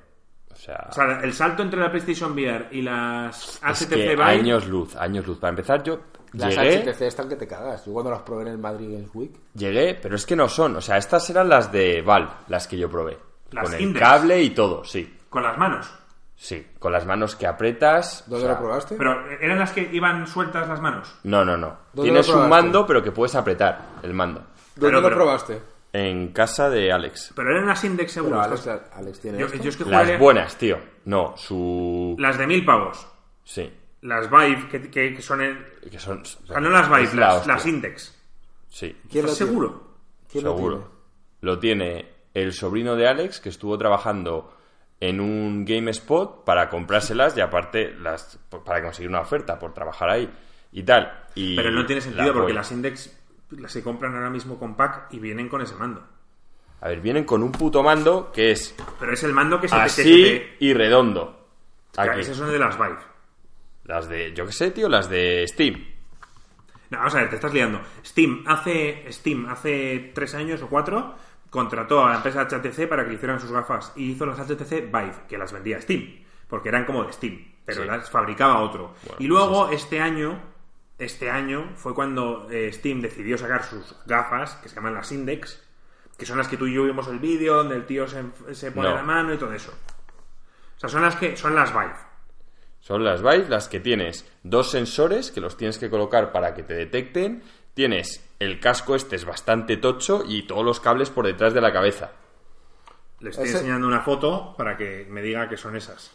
O sea, O sea, el salto entre la PlayStation VR y las es HTC que Vive... años luz, años luz. Para empezar, yo Las llegué... HTC están que te cagas. Yo cuando las probé en el Madrid Games Week. Llegué, pero es que no son. O sea, estas eran las de Valve, las que yo probé. Las con el cable y todo, sí. con las manos. Sí, con las manos que apretas. o ¿Dónde sea, lo probaste? Pero eran las que iban sueltas las manos. No, no, no. ¿Dónde Tienes un mando, pero que puedes apretar el mando. ¿Dónde pero- lo pero- probaste? En casa de Alex. Pero eran las Index seguro. Pero Alex, tiene yo, es que Las jugué buenas, tío. No, su... las de mil pavos. Sí. Las Vive, que, que- que son... El... Que son... O sea, no las Vive, las, las Index. Sí, ¿Quién ¿Estás seguro? ¿Quién lo seguro. tiene? Lo tiene el sobrino de Alex, que estuvo trabajando en un GameSpot para comprárselas y aparte las para conseguir una oferta por trabajar ahí y tal. Y Pero no tiene la sentido porque las Index se compran ahora mismo con pack y vienen con ese mando. A ver, vienen con un puto mando que es Pero es el mando que se así te- y redondo. Claro, Aquí. Esas son de las Vive. Las de, yo qué sé, tío, las de Steam. No, vamos a ver, te estás liando. Steam hace, Steam hace tres años o cuatro contrató a la empresa HTC para que le hicieran sus gafas y hizo las HTC Vive, que las vendía Steam, porque eran como de Steam, pero Sí. las fabricaba otro. Bueno, y luego este año, este año fue cuando eh, Steam decidió sacar sus gafas, que se llaman las Index, que son las que tú y yo vimos el vídeo donde el tío se, se pone No. la mano y todo eso. O sea, son las que son las Vive. Son las Vive las que tienes dos sensores que los tienes que colocar para que te detecten. Tienes el casco este es bastante tocho y todos los cables por detrás de la cabeza. Le estoy Ese- enseñando una foto para que me diga que son esas.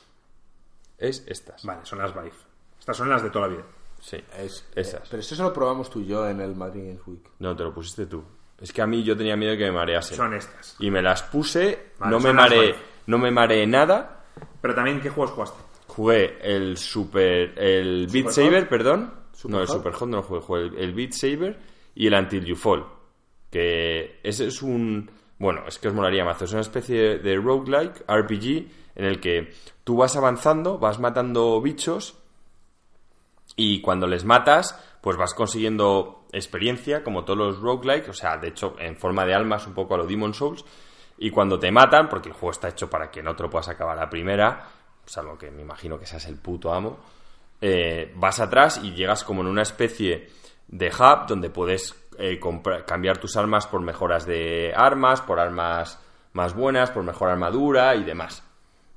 Es estas. Vale, son las Vive. Estas son las de toda la vida. Sí, Es- esas. Pero eso se lo probamos tú y yo en el Madrid Games Week. No, te lo pusiste tú. Es que a mí yo tenía miedo de que me marease. Son estas. Y me las puse, Vale, no me mareé, no me mareé nada. Pero también, ¿qué juegos jugaste? Jugué el Super. El Beat ¿Super Saber, Hot? perdón. ¿Super no, el Hot? Super Hot no lo jugué. Jugué el, el Beat Saber y el Until You Fall. Que ese es un. Bueno, es que os molaría más. Es una especie de roguelike RPG en el que tú vas avanzando, vas matando bichos y cuando les matas, pues vas consiguiendo experiencia, como todos los roguelike, o sea, de hecho, en forma de almas, un poco a lo Demon Souls. Y cuando te matan, porque el juego está hecho para que no te lo puedas acabar la primera, salvo que me imagino que seas el puto amo, eh, vas atrás y llegas como en una especie de hub donde puedes eh, cambiar tus armas por mejoras de armas, por armas más buenas, por mejor armadura y demás.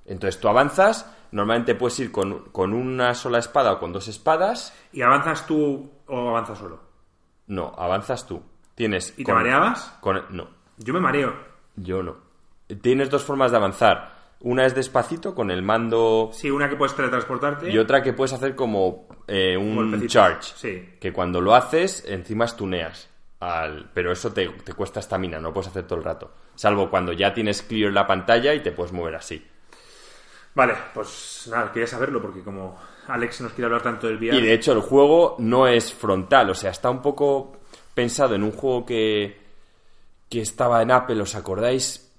Entonces tú avanzas, normalmente puedes ir con, con una sola espada o con dos espadas. ¿Y avanzas tú o avanzas solo? No, avanzas tú. Tienes. ¿Y te mareabas? con- no, Yo me mareo. yo no. Tienes dos formas de avanzar. Una es despacito con el mando Sí, una que puedes teletransportarte. y otra que puedes hacer como eh, un charge. Sí. Que cuando lo haces, encima stuneas. Al... Pero eso te, te cuesta estamina, no puedes hacer todo el rato. Salvo cuando ya tienes clear la pantalla y te puedes mover así. Vale, pues nada, quería saberlo porque como Alex nos quiere hablar tanto del VR. Y de hecho el juego no es frontal, o sea, está un poco pensado en un juego que, que estaba en Apple, ¿os acordáis?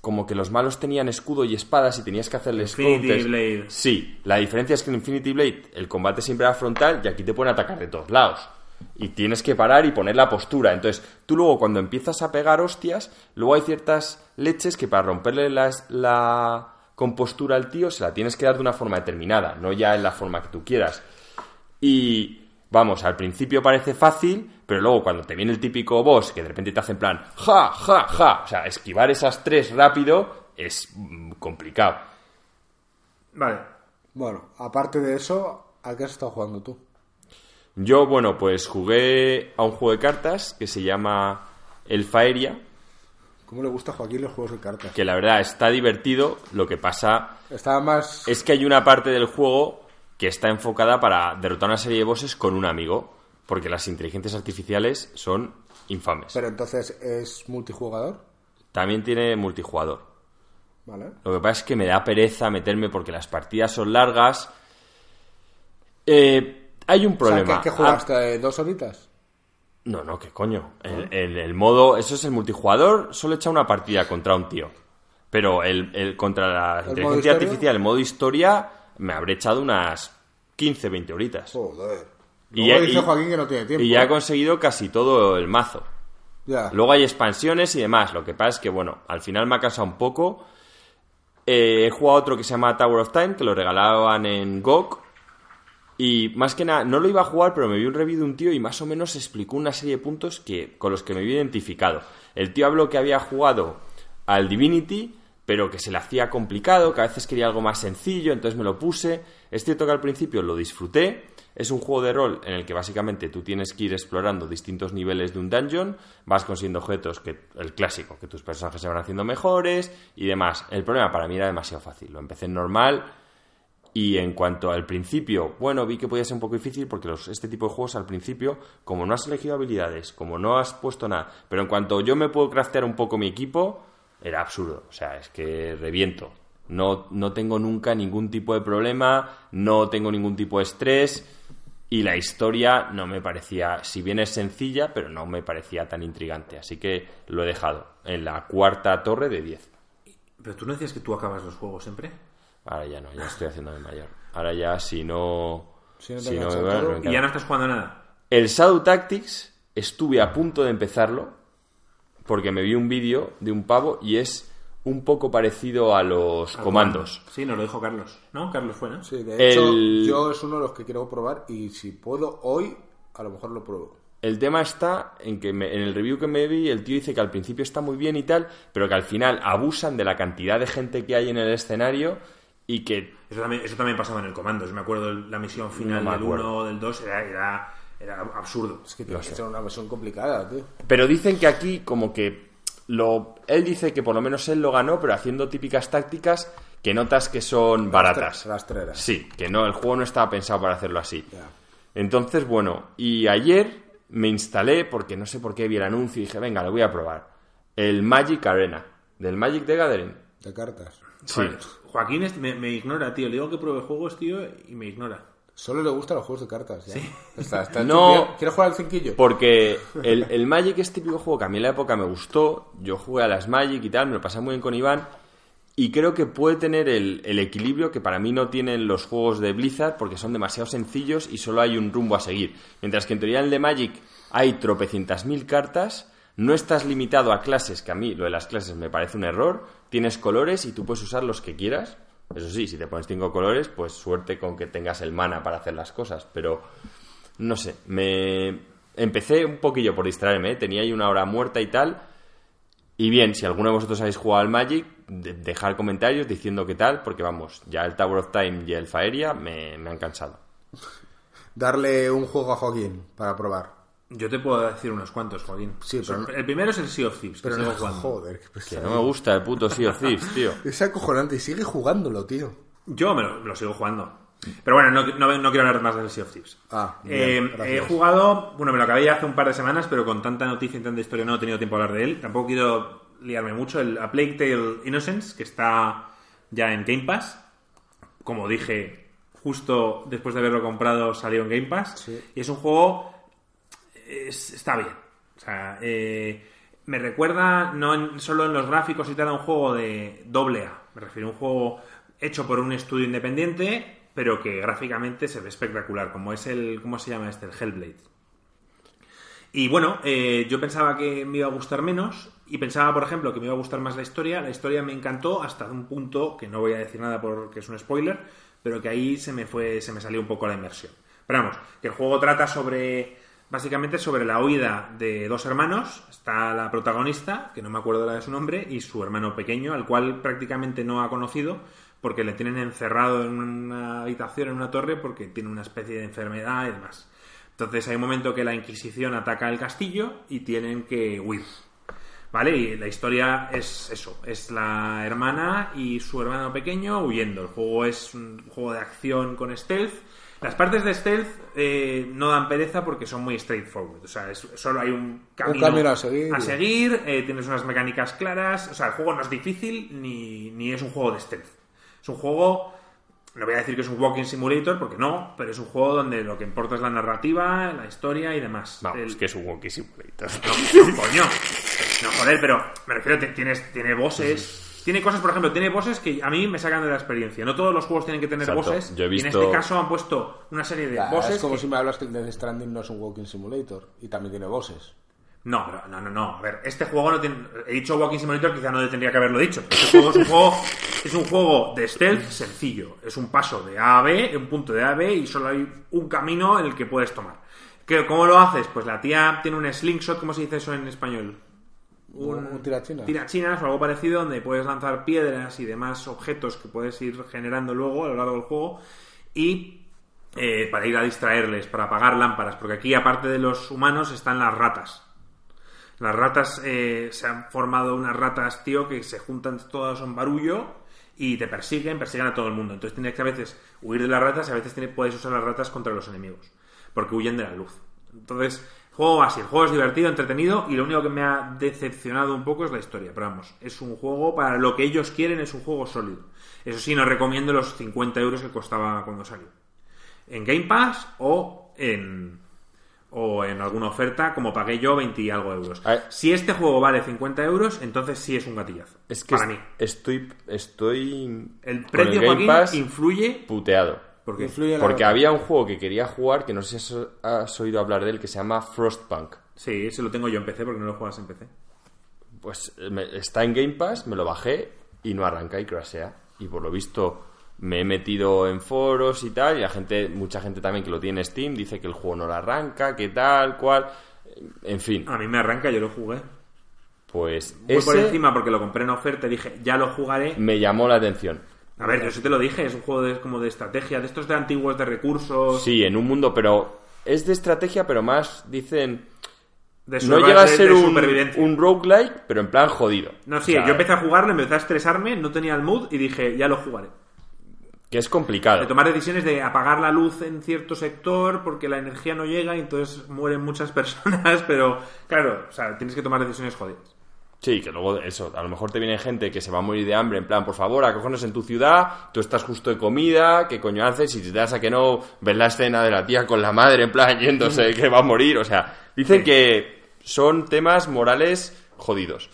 Como que los malos tenían escudo y espadas y tenías que hacerles Infinity counters. Blade. Sí, la diferencia es que en Infinity Blade el combate siempre era frontal y aquí te pueden atacar de todos lados. Y tienes que parar y poner la postura. Entonces, tú luego cuando empiezas a pegar hostias, luego hay ciertas leches que para romperle las- la compostura al tío se la tienes que dar de una forma determinada, no ya en la forma que tú quieras. Y vamos, al principio parece fácil, pero luego cuando te viene el típico boss que de repente te hace en plan ja, ja, ja, o sea, esquivar esas tres rápido es mm, complicado. Vale. Bueno, aparte de eso, ¿a qué has estado jugando tú? Yo, bueno, pues jugué a un juego de cartas que se llama El Faeria, ¿Cómo le gusta a Joaquín los juegos de cartas? que la verdad está divertido, lo que pasa más... es que hay una parte del juego que está enfocada para derrotar una serie de bosses con un amigo, porque las inteligencias artificiales son infames. Pero entonces, ¿es multijugador? También tiene multijugador. Vale. Lo que pasa es que me da pereza meterme porque las partidas son largas. Eh, hay un O sea, problema. ¿qué, qué Ah, jugaste? ¿Dos horitas? No, no, qué coño. El, el- el modo, eso es el multijugador, solo echa una partida contra un tío. Pero el, el- contra la inteligencia artificial, el modo historia, me habré echado unas 15, 20 horitas. Joder. Y ya- dice Joaquín que no tiene tiempo. Y ya he conseguido casi todo el mazo. Ya. Luego hay expansiones y demás. Lo que pasa es que, bueno, al final me ha cansado un poco. Eh, he jugado otro que se llama Tower of Time, que lo regalaban en GOG. Y más que nada, no lo iba a jugar, pero me vi un review de un tío y más o menos explicó una serie de puntos que, con los que me vi identificado. El tío habló que había jugado al Divinity, pero que se le hacía complicado, que a veces quería algo más sencillo, entonces me lo puse. Es cierto que al principio lo disfruté. Es un juego de rol en el que básicamente tú tienes que ir explorando distintos niveles de un dungeon, vas consiguiendo objetos, que el clásico, que tus personajes se van haciendo mejores y demás. El problema para mí era demasiado fácil. Lo empecé en normal, y en cuanto al principio, bueno, vi que podía ser un poco difícil porque los, este tipo de juegos al principio, como no has elegido habilidades, como no has puesto nada, pero en cuanto yo me puedo craftear un poco mi equipo, era absurdo. O sea, es que reviento. No, no tengo nunca ningún tipo de problema, no tengo ningún tipo de estrés y la historia no me parecía, si bien es sencilla, pero no me parecía tan intrigante. Así que lo he dejado en la cuarta torre de 10. Pero tú no decías que tú acabas los juegos siempre. Ahora ya no, ya estoy haciéndome mayor. Ahora ya si no... Si no te si no me todo. Y ya no estás jugando nada. El Shadow Tactics estuve a punto de empezarlo porque me vi un vídeo de un pavo y es un poco parecido a los comandos. Sí, nos lo dijo Carlos. ¿No? Carlos fue, ¿no? Sí, de hecho, El- yo es uno de los que quiero probar y si puedo hoy, a lo mejor lo pruebo. El tema está en que me- en el review que me vi el tío dice que al principio está muy bien y tal, pero que al final abusan de la cantidad de gente que hay en el escenario y que Eso también, eso también pasaba en el comando. Yo me acuerdo de la misión final No del acuerdo. 1 o del 2 era, era, era absurdo. Es que tiene que ser una versión complicada, tío. Pero dicen que aquí como que lo él dice que por lo menos él lo ganó, pero haciendo típicas tácticas que notas que son baratas. Rastreras. Sí, que no, el juego no estaba pensado para hacerlo así. Entonces, bueno, y ayer me instalé porque no sé por qué vi el anuncio y dije, venga, lo voy a probar. El Magic Arena, del Magic the Gathering. De cartas. Sí. Joder, Joaquín es- me, me ignora, tío. Le digo que pruebe juegos, tío, y me ignora. Solo le gustan los juegos de cartas. Ya. Está, está No. ¿Quieres- ¿Quieres jugar al cinquillo? Porque el, el Magic es típico juego que a mí en la época me gustó. Yo jugué a las Magic y tal, me lo pasé muy bien con Iván. Y creo que puede tener el, el equilibrio que para mí no tienen los juegos de Blizzard porque son demasiado sencillos y solo hay un rumbo a seguir. Mientras que en teoría en el de Magic hay tropecientas mil cartas, no estás limitado a clases, que a mí lo de las clases me parece un error. Tienes colores y tú puedes usar los que quieras. Eso sí, si te pones cinco colores, pues suerte con que tengas el mana para hacer las cosas. Pero no sé, me empecé un poquillo por distraerme, ¿eh? tenía ahí una hora muerta y tal. Y bien, si alguno de vosotros habéis jugado al Magic, de- dejar comentarios diciendo qué tal, porque vamos, ya el Tower of Time y el Faeria me, me han cansado. Darle un juego a Joaquín para probar. Yo te puedo decir unos cuantos, Joaquín. Sí, pero no- El primero es el Sea of Thieves, que Pero no, jugando. joder, qué Que pesado. no me gusta el puto Sea of Thieves, tío. Es acojonante y sigue jugándolo, tío. Yo me lo, sigo jugando. Pero bueno, no, no- no quiero hablar más del Sea of Thieves. Ah, bien, Eh, gracias. he jugado, bueno, me lo acabé ya hace un par de semanas, pero con tanta noticia y tanta historia no he tenido tiempo de hablar de él. Tampoco quiero liarme mucho. El A Plague Tale Innocence, que está ya en Game Pass. Como dije, justo después de haberlo comprado salió en Game Pass. Sí. Y es un juego es- está bien. O sea, eh, me recuerda no solo en los gráficos y tal a un juego de doble A. Me refiero a un juego hecho por un estudio independiente, pero que gráficamente se ve espectacular, como es el, ¿cómo se llama este? El Hellblade. Y bueno, eh, yo pensaba que me iba a gustar menos y pensaba, por ejemplo, que me iba a gustar más la historia. La historia me encantó hasta un punto que no voy a decir nada porque es un spoiler, pero que ahí se me fue, se me salió un poco la inmersión. Pero vamos, que el juego trata sobre, básicamente sobre la huida de dos hermanos. Está la protagonista, que no me acuerdo de su nombre, y su hermano pequeño, al cual prácticamente no ha conocido porque le tienen encerrado en una habitación, en una torre, porque tiene una especie de enfermedad y demás. Entonces hay un momento que la Inquisición ataca el castillo y tienen que huir. ¿Vale? Y la historia es eso, es la hermana y su hermano pequeño huyendo. El juego es un juego de acción con stealth. Las partes de stealth eh, no dan pereza porque son muy straightforward. O sea, es- solo hay un camino, camino a seguir. a seguir, eh, tienes unas mecánicas claras. O sea, el juego no es difícil ni, ni es un juego de stealth. Es un juego no voy a decir que es un walking simulator, porque no, pero es un juego donde lo que importa es la narrativa, la historia y demás. Vamos, El- que es un Wonky Simulator. no, coño. No, joder, pero me refiero, tienes, tiene bosses. Tiene cosas, por ejemplo, tiene bosses que a mí me sacan de la experiencia. No todos los juegos tienen que tener Exacto. bosses. Yo he Y en visto- este caso han puesto una serie de bosses. es como que- si me hablas que el Death Stranding no es un walking simulator y también tiene bosses. No, pero no, no, no. A ver, este juego no tiene. He dicho Walking Simulator, quizá no tendría que haberlo dicho. Este juego es un juego, es un juego de stealth sencillo. Es un paso de A a B, un punto de A a B, y solo hay un camino en el que puedes tomar. ¿Qué- ¿Cómo lo haces? Pues la tía tiene un slingshot, ¿cómo se dice eso en español? Un, un tirachina. tirachinas o algo parecido donde puedes lanzar piedras y demás objetos que puedes ir generando luego a lo largo del juego y eh, para ir a distraerles, para apagar lámparas, porque aquí aparte de los humanos están las ratas. Las ratas eh, se han formado unas ratas, tío, que se juntan todas en barullo y te persiguen, persiguen a todo el mundo. Entonces tienes que a veces huir de las ratas y a veces tienes- puedes usar las ratas contra los enemigos, porque huyen de la luz. Entonces, juego así, el juego es divertido, entretenido y lo único que me ha decepcionado un poco es la historia. Pero vamos, es un juego para lo que ellos quieren, es un juego sólido. Eso sí, no recomiendo los 50 euros que costaba cuando salió. En Game Pass o en, o en alguna oferta, como pagué yo, 20 y algo euros. Si este juego vale 50 euros, entonces sí es un gatillazo. Es que para mí. estoy, estoy El precio, Game Joaquín, Pass influye. puteado. Porque Influye en la- Porque había un juego que quería jugar que no sé si has- oído hablar de él que se llama Frostpunk. Sí, ese lo tengo yo en PC porque no lo juegas en PC. Pues me- está en Game Pass, me lo bajé y no arranca y crashea. Y por lo visto me he metido en foros y tal, y la gente, mucha gente también que lo tiene en Steam dice que el juego no lo arranca, que tal, cual. En fin, A mí me arranca, yo lo jugué. pues Muy por ese encima porque lo compré en oferta y dije, ya lo jugaré. me llamó la atención. A ver, yo sí te lo dije, es un juego de, como de estrategia, de estos de antiguos de recursos. Sí, en un mundo, pero es de estrategia, pero más dicen. de No llega a ser un, un roguelike, pero en plan jodido. No, sí, O sea, yo empecé a jugarlo, empecé a estresarme, no tenía el mood y dije, ya lo jugaré. Que es complicado. De tomar decisiones de apagar la luz en cierto sector porque la energía no llega y entonces mueren muchas personas, pero claro, o sea, tienes que tomar decisiones jodidas. Sí, que luego eso, a lo mejor te viene gente que se va a morir de hambre, en plan, por favor, acógenos en tu ciudad, tú estás justo de comida, ¿qué coño haces? Y si te das a que no, ves la escena de la tía con la madre, en plan, yéndose, que va a morir, o sea, dicen Sí. que son temas morales jodidos.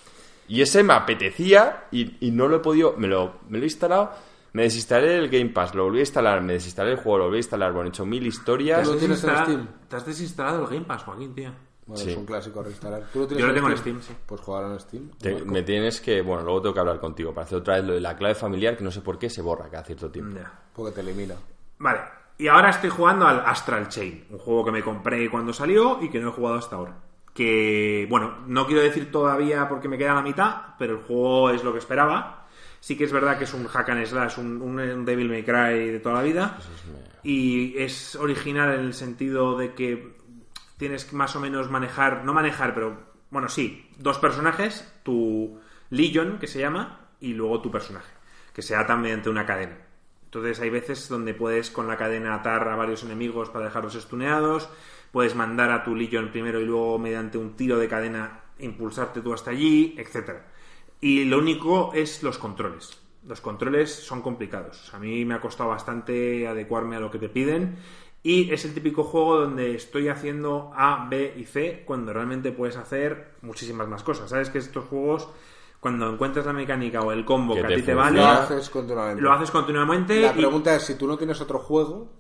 Y ese me apetecía y, y no lo he podido, me lo, me lo he instalado, me desinstalé el Game Pass, lo volví a instalar, me desinstalé el juego, lo volví a instalar, bueno, he hecho mil historias. ¿Tú lo tienes en Desinstala- Steam? Te has desinstalado el Game Pass, Joaquín, tío. Bueno, Sí. es un clásico a reinstalar. ¿Tú lo tienes Yo lo tengo en Steam, sí. Pues jugar en Steam. Te- me tienes que, bueno, luego tengo que hablar contigo para hacer otra vez lo de la clave familiar, que no sé por qué se borra cada cierto tiempo. Porque te elimina. Vale, y ahora estoy jugando al Astral Chain, un juego que me compré cuando salió y que no he jugado hasta ahora. Que, bueno, no quiero decir todavía porque me queda la mitad, pero el juego es lo que esperaba. Sí que es verdad que es un hack and slash, un, un- un Devil May Cry de toda la vida. Y es original en el sentido de que tienes que más o menos manejar, no manejar, pero bueno, sí, dos personajes, tu Legion, que se llama, y luego tu personaje, que se ata mediante una cadena. Entonces hay veces donde puedes con la cadena atar a varios enemigos para dejarlos estuneados, puedes mandar a tu Legion primero y luego mediante un tiro de cadena impulsarte tú hasta allí, etcétera. Y lo único es los controles. Los controles son complicados. A mí me ha costado bastante adecuarme a lo que te piden. Y es el típico juego donde estoy haciendo A, B y C cuando realmente puedes hacer muchísimas más cosas. Sabes que estos juegos, cuando encuentras la mecánica o el combo que, Que a te ti te vale, Lo haces continuamente. lo haces continuamente. La y- pregunta es, si tú no tienes otro juego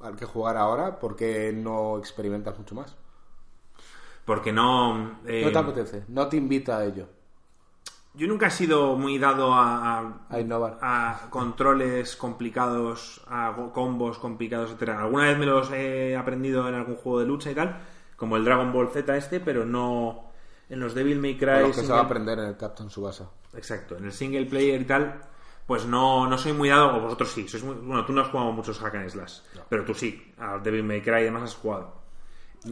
al que jugar ahora, ¿por qué no experimentas mucho más? Porque no. eh, No te apetece, no te invita a ello, yo nunca he sido muy dado a, a- a innovar. a controles complicados, a combos complicados, etcétera. Alguna vez me los he aprendido en algún juego de lucha y tal, como el Dragon Ball Z este, pero no en los Devil May Cry. Lo que se va a aprender en el Captain Subasa. Exacto, en el single player y tal, pues no, no soy muy dado, o vosotros sí, sois muy, bueno, tú no has jugado muchos hack and slash, pero tú sí, a Devil May Cry y demás has jugado.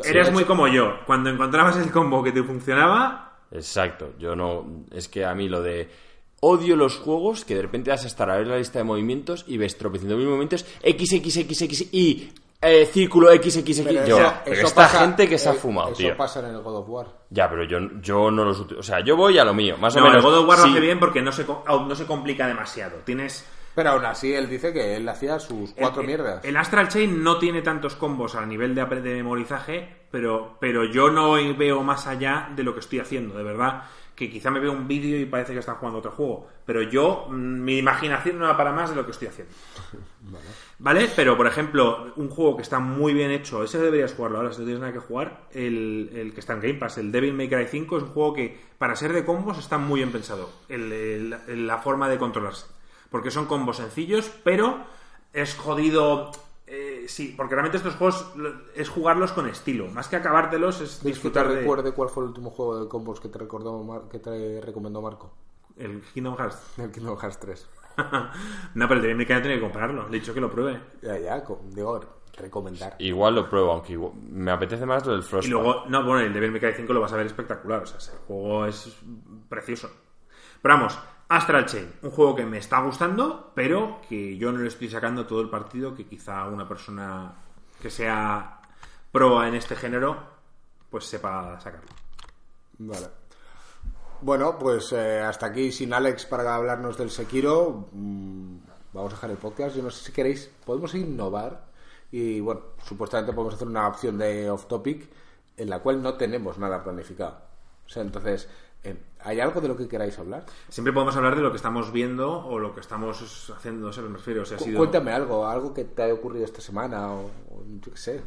Eres muy como yo, cuando encontrabas el combo que te funcionaba, Exacto, yo no. Es que a mí lo de. Odio los juegos que de repente vas a estar a ver la lista de movimientos y ves tropeciendo mil movimientos X, X, X, X y eh, círculo X, X, X. Pero yo, pero esta pasa- gente que se ha fumado, Eso tío. pasa en el God of War. Ya, pero yo, yo no los utilizo. O sea, yo voy a lo mío, más o no, el menos. God of War lo hace bien porque no se, co- no se complica demasiado. Tienes Pero aún así él dice que él hacía sus cuatro el, mierdas. El Astral Chain no tiene tantos combos a nivel de, de memorizaje, pero, pero yo no veo más allá de lo que estoy haciendo, de verdad. Que quizá me veo un vídeo y parece que está jugando otro juego. Pero yo, mm, mi imaginación no va para más de lo que estoy haciendo. Vale. Pero, por ejemplo, un juego que está muy bien hecho, ese deberías jugarlo ahora, si no tienes nada que jugar, el, el que está en Game Pass, el Devil May Cry 5, es un juego que, para ser de combos, está muy bien pensado. El- la forma de controlarse. Porque son combos sencillos, pero es jodido. eh, sí, porque realmente estos juegos es jugarlos con estilo. Más que acabártelos, es ¿Quieres que te disfrutar de. recuerde cuál fue el último juego de combos que te recordó Mar- que te recomendó Marco? El Kingdom Hearts. El Kingdom Hearts 3. no, pero el Devil May Cry tiene que comprarlo. Le he dicho que lo pruebe. Ya, ya, digo, recomendar. Igual lo pruebo, aunque igual- me apetece más lo del Y Frostpunk. luego, no, bueno, el Devil May Cry 5 lo vas a ver espectacular. O sea, ese juego es precioso. Pero vamos, Astral Chain, un juego que me está gustando, pero que yo no le estoy sacando todo el partido que quizá una persona que sea proa en este género, pues sepa sacarlo. Vale. Bueno, pues eh, hasta aquí sin Alex para hablarnos del Sekiro. Mm, vamos a dejar el podcast. Yo no sé si queréis, podemos innovar y bueno, supuestamente podemos hacer una opción de off topic en la cual no tenemos nada planificado. O sea, entonces, ¿hay algo de lo que queráis hablar? Siempre podemos hablar de lo que estamos viendo o lo que estamos haciendo, ¿sabes? Me refiero, o sea, ha sido... Cuéntame algo, algo que te haya ocurrido esta semana o, o yo qué sé,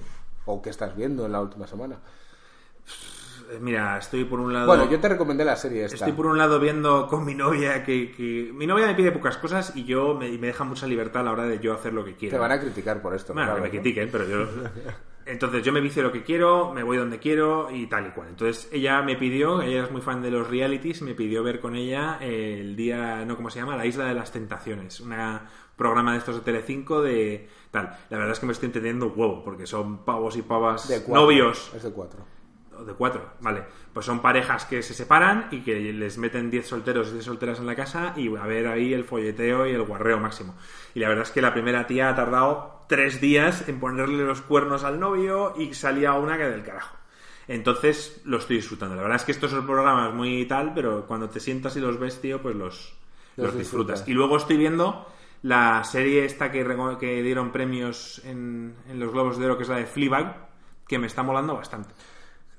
o que estás viendo en la última semana. Mira, estoy por un lado... Bueno, yo te recomendé la serie esta. Estoy por un lado viendo con mi novia que, que- Mi novia me pide pocas cosas y yo me, me deja mucha libertad a la hora de yo hacer lo que quiero. Te van a criticar por esto. Bueno, claro, que me ¿no? critiquen, pero yo... Entonces yo me vicio lo que quiero, me voy donde quiero y tal y cual. Entonces ella me pidió, ella es muy fan de los realities, me pidió ver con ella el día, no, ¿cómo se llama? La Isla de las Tentaciones. Un programa de estos de Telecinco de tal. La verdad es que me estoy entendiendo huevo, porque son pavos y pavas De cuatro. novios Es de cuatro. De cuatro, vale. Pues son parejas que se separan y que les meten 10 solteros y 10 solteras en la casa y a ver ahí el folleteo y el guarreo máximo. Y la verdad es que la primera tía ha tardado tres días en ponerle los cuernos al novio y salía una que del carajo. Entonces lo estoy disfrutando. La verdad es que estos son programas muy tal, pero cuando te sientas y los ves, tío, pues los, Los los disfrutas. disfrutas. Y luego estoy viendo la serie esta que, que dieron premios en, en los Globos de Oro, que es la de Fleabag, que me está molando bastante.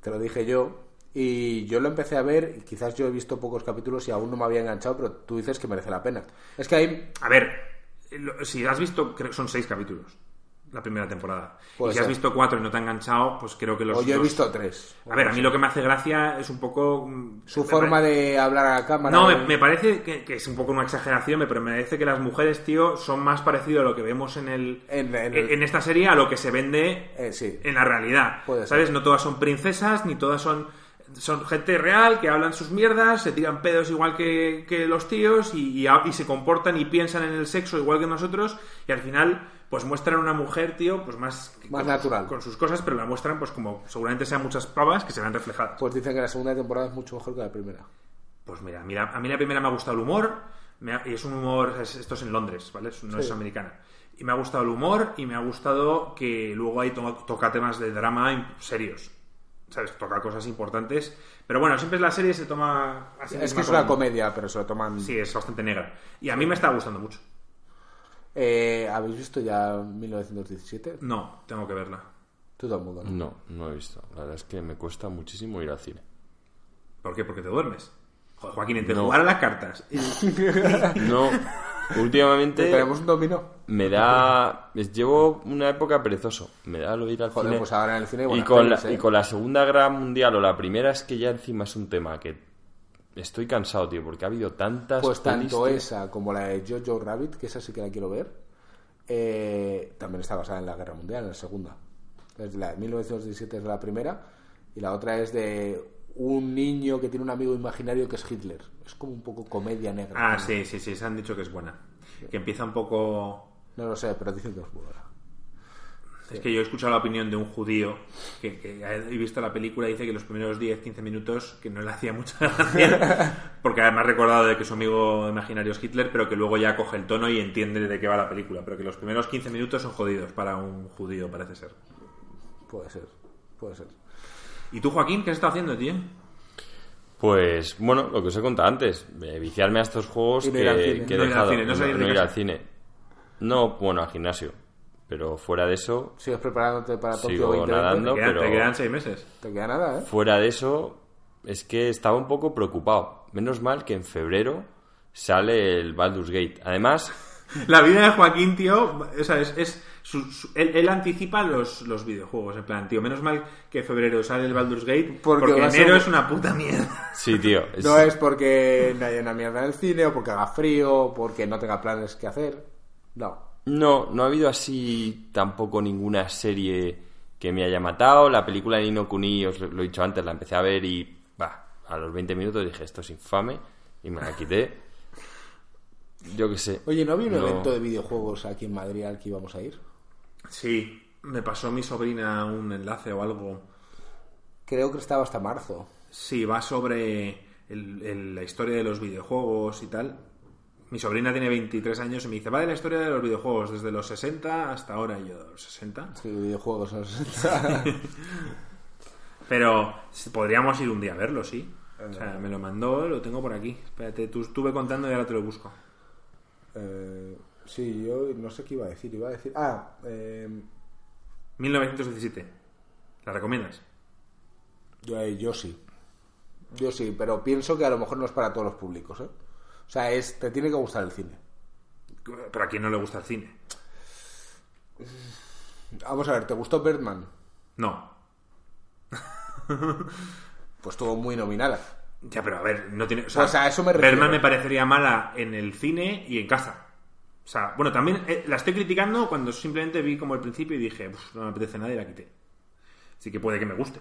Te lo dije yo. Y yo lo empecé a ver, y quizás yo he visto pocos capítulos y aún no me había enganchado, pero tú dices que merece la pena. Es que hay... A ver, si has visto, creo son seis capítulos la primera temporada. Puede y si has visto cuatro y no te ha enganchado, pues creo que los. O yo he los- visto tres. A ver, a mí lo que me hace gracia es un poco. mm, Su me forma pare- de hablar a la cámara. No, me, me parece que, que es un poco una exageración, pero me parece que las mujeres, tío, son más parecido a lo que vemos en el. En- en en, el- esta serie a lo que se vende Eh, sí. en la realidad. Puede ser. ¿Sabes? No todas son princesas, ni todas son. son gente real que hablan sus mierdas, se tiran pedos igual que, que los tíos y, y a- y se comportan y piensan en el sexo igual que nosotros y al final pues muestran una mujer, tío, pues más... Más con- natural. Con sus cosas, pero la muestran pues como seguramente sean muchas pavas que se ven reflejadas. Pues dicen que la segunda temporada es mucho mejor que la primera. Pues mira, mira, a mí la primera me ha gustado el humor, ha- y es un humor, es- esto es en Londres, ¿vale? No es americana. Y me ha gustado el humor y me ha gustado que luego ahí to- toca temas de drama serios. ¿Sabes? Toca cosas importantes. Pero bueno, siempre la serie se toma así. Es que es una comedia, pero se lo toman... Sí, es bastante negra. Y a mí me está gustando mucho. Eh, ¿Habéis visto ya 1917? No, tengo que verla. Tú tampoco, ¿no? No, no he visto. La verdad es que me cuesta muchísimo ir al cine. ¿Por qué? Porque te duermes. Joaquín, entre No. jugar a las cartas y No, últimamente ¿Tenemos un dominó? me da... es- Llevo una época perezoso. Me da lo ir al Joder, cine. pues ahora en el cine... y, buenas con la, pelis, ¿eh? y con la Segunda Guerra Mundial o la Primera es que ya encima es un tema que estoy cansado, tío, porque ha habido tantas Pues tanto esa como la de Jojo Rabbit, que esa sí que la quiero ver, eh, también está basada en la Guerra Mundial, en la segunda. Es la de 1917 es la primera y la otra es de un niño que tiene un amigo imaginario que es Hitler. Es como un poco comedia negra. Ah, sí, sí, sí, se han dicho que es buena. Que empieza un poco... No lo sé, pero dicen que es buena. Es que yo he escuchado la opinión de un judío que, que ha visto la película y dice que los primeros 10-15 minutos que no le hacía mucha gracia, porque además ha recordado de que su amigo imaginario es Hitler, pero que luego ya coge el tono y entiende de qué va la película, pero que los primeros 15 minutos son jodidos para un judío, parece ser. Puede ser, puede ser. ¿Y tú, Joaquín, qué has estado haciendo, tío? Pues bueno, lo que os he contado antes, eh, viciarme a estos juegos Y no que, ir al cine. que he No ir al dejado. cine, no salir de ir casa. al cine. No, bueno, al gimnasio. Pero fuera de eso, ¿Sigues preparándote para Tokio Sigo 2020? nadando. Te quedan, pero- te quedan seis meses. Te queda nada, ¿eh? fuera de eso, es que estaba un poco preocupado. Menos mal que en febrero sale el Baldur's Gate. Además, La vida de Joaquín, tío, o sea, es, es su- su- él, él anticipa los, los videojuegos, en plan, tío, menos mal que en febrero sale el Baldur's Gate, Porque porque, a enero ser- es una puta mierda. sí, tío. es- No es porque no haya una mierda en el cine, o porque haga frío, o porque no tenga planes que hacer. No. No, no ha habido así tampoco ninguna serie que me haya matado. La película de Nino Kuni, os lo he dicho antes, la empecé a ver y bah, a los 20 minutos dije esto es infame y me la quité. Yo qué sé. Oye, ¿no había un No. evento de videojuegos aquí en Madrid al que íbamos a ir? Sí, me pasó mi sobrina un enlace o algo. Creo que estaba hasta marzo. Sí, va sobre el- el- la historia de los videojuegos y tal. Mi sobrina tiene 23 años y me dice, vale, la historia de los videojuegos, desde los 60 hasta ahora. Y yo, ¿los 60? Sí, videojuegos, no sé. Pero podríamos ir un día a verlo, sí. O sea, me lo mandó, lo tengo por aquí. Espérate, tú estuve contando y ahora te lo busco. Eh, sí, yo no sé qué iba a decir. Iba a decir. Ah, eh, 1917. ¿La recomiendas? yo, eh, yo sí. Yo sí, pero pienso que a lo mejor no es para todos los públicos, ¿eh? O sea, es, te tiene que gustar el cine. Pero a quién no le gusta el cine. Vamos a ver, ¿te gustó Birdman? No. Pues estuvo muy nominada. Ya, pero a ver, no tiene. O sea, Pues a eso me refiero. Birdman me parecería mala en el cine y en casa. O sea, bueno, también eh, la estoy criticando cuando simplemente vi como el principio y dije, "Uf, no me apetece nada y la quité. Así que puede que me guste.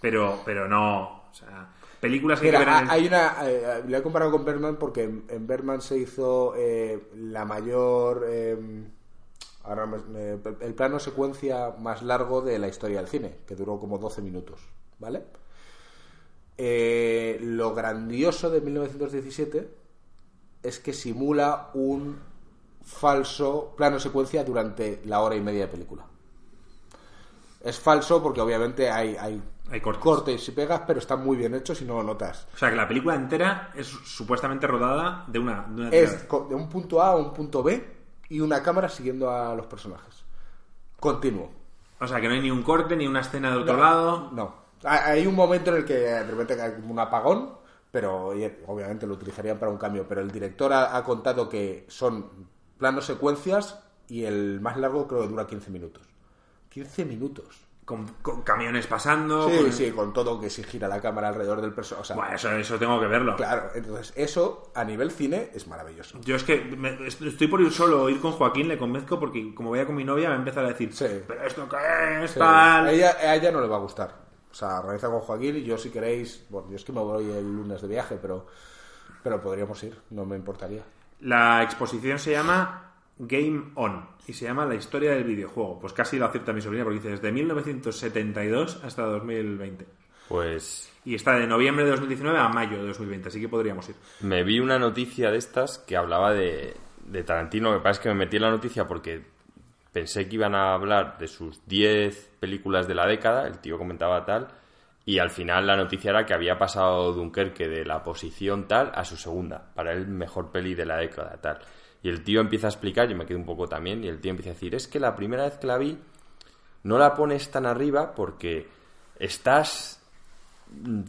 Pero, pero no. O sea, películas que hay Mira, que ver en el- ha- hay una. eh, le he comparado con Birdman porque en, en Birdman se hizo eh, la mayor. eh, ahora me- el plano secuencia más largo de la historia del cine, que duró como 12 minutos, ¿vale? Eh, lo grandioso de 1917 es que simula un falso plano secuencia durante la hora y media de película. Es falso porque obviamente hay, hay, Hay cortes. cortes y pegas, pero están muy bien hechos y no lo notas. O sea, que la película entera es supuestamente rodada de una. de una Es de un punto A a un punto B y una cámara siguiendo a los personajes. Continuo. O sea, que no hay ni un corte ni una escena de otro lado. No. Hay un momento en el que de repente hay como un apagón, pero obviamente lo utilizarían para un cambio. Pero el director ha, ha contado que son planos secuencias y el más largo creo que dura 15 minutos. 15 minutos. Con, con camiones pasando. Sí, con- sí, con todo que si gira la cámara alrededor del personaje. O sea, Bueno, eso, eso tengo que verlo. claro, entonces eso a nivel cine es maravilloso. Yo es que me- estoy por ir solo, ir con Joaquín, le convenzco, porque como vaya con mi novia, me empezar a decir, Sí. pero esto qué es, Sí. tal. A, ella, a ella no le va a gustar. O sea, organiza con Joaquín y yo si queréis, bueno, yo es que me voy el lunes de viaje, pero, pero podríamos ir, no me importaría. La exposición se llama Game On y se llama La historia del videojuego. Pues casi lo acepta mi sobrina porque dice desde 1972 hasta 2020. Pues Y está de noviembre de 2019 a mayo de 2020, así que podríamos ir. me vi una noticia de estas que hablaba de, de Tarantino. Pasa es que me metí en la noticia porque pensé que iban a hablar de sus 10 películas de la década. El tío comentaba tal. Y al final la noticia era que había pasado Dunkerque de la posición tal a su segunda. Para él, mejor peli de la década tal. Y el tío empieza a explicar, yo me quedé un poco también, y el tío empieza a decir, es que la primera vez que la vi no la pones tan arriba porque estás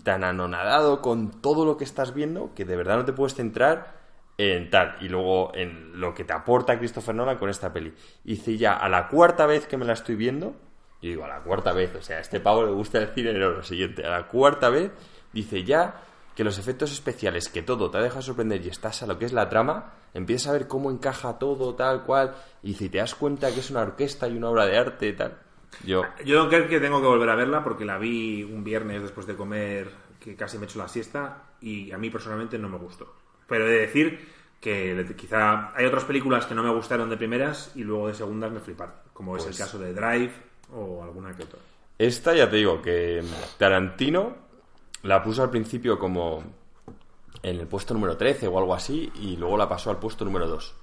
tan anonadado con todo lo que estás viendo que de verdad no te puedes centrar en tal y luego en lo que te aporta Christopher Nolan con esta peli. Y dice ya a la cuarta vez que me la estoy viendo, yo digo a la cuarta vez, o sea, a este pavo le gusta el cine, no, lo siguiente, a la cuarta vez dice ya que los efectos especiales, que todo te ha dejado sorprender y estás a lo que es la trama, empiezas a ver cómo encaja todo tal cual y si te das cuenta que es una orquesta y una obra de arte tal. Yo Yo Dunkerque tengo que volver a verla porque la vi un viernes después de comer, que casi me echo la siesta, y a mí personalmente no me gustó. Pero he de decir que quizá hay otras películas que no me gustaron de primeras y luego de segundas me fliparon, como es Pues- el caso de Drive o alguna que otra. Esta ya te digo que Tarantino la puso al principio como en el puesto número 13 o algo así y luego la pasó al puesto número 2.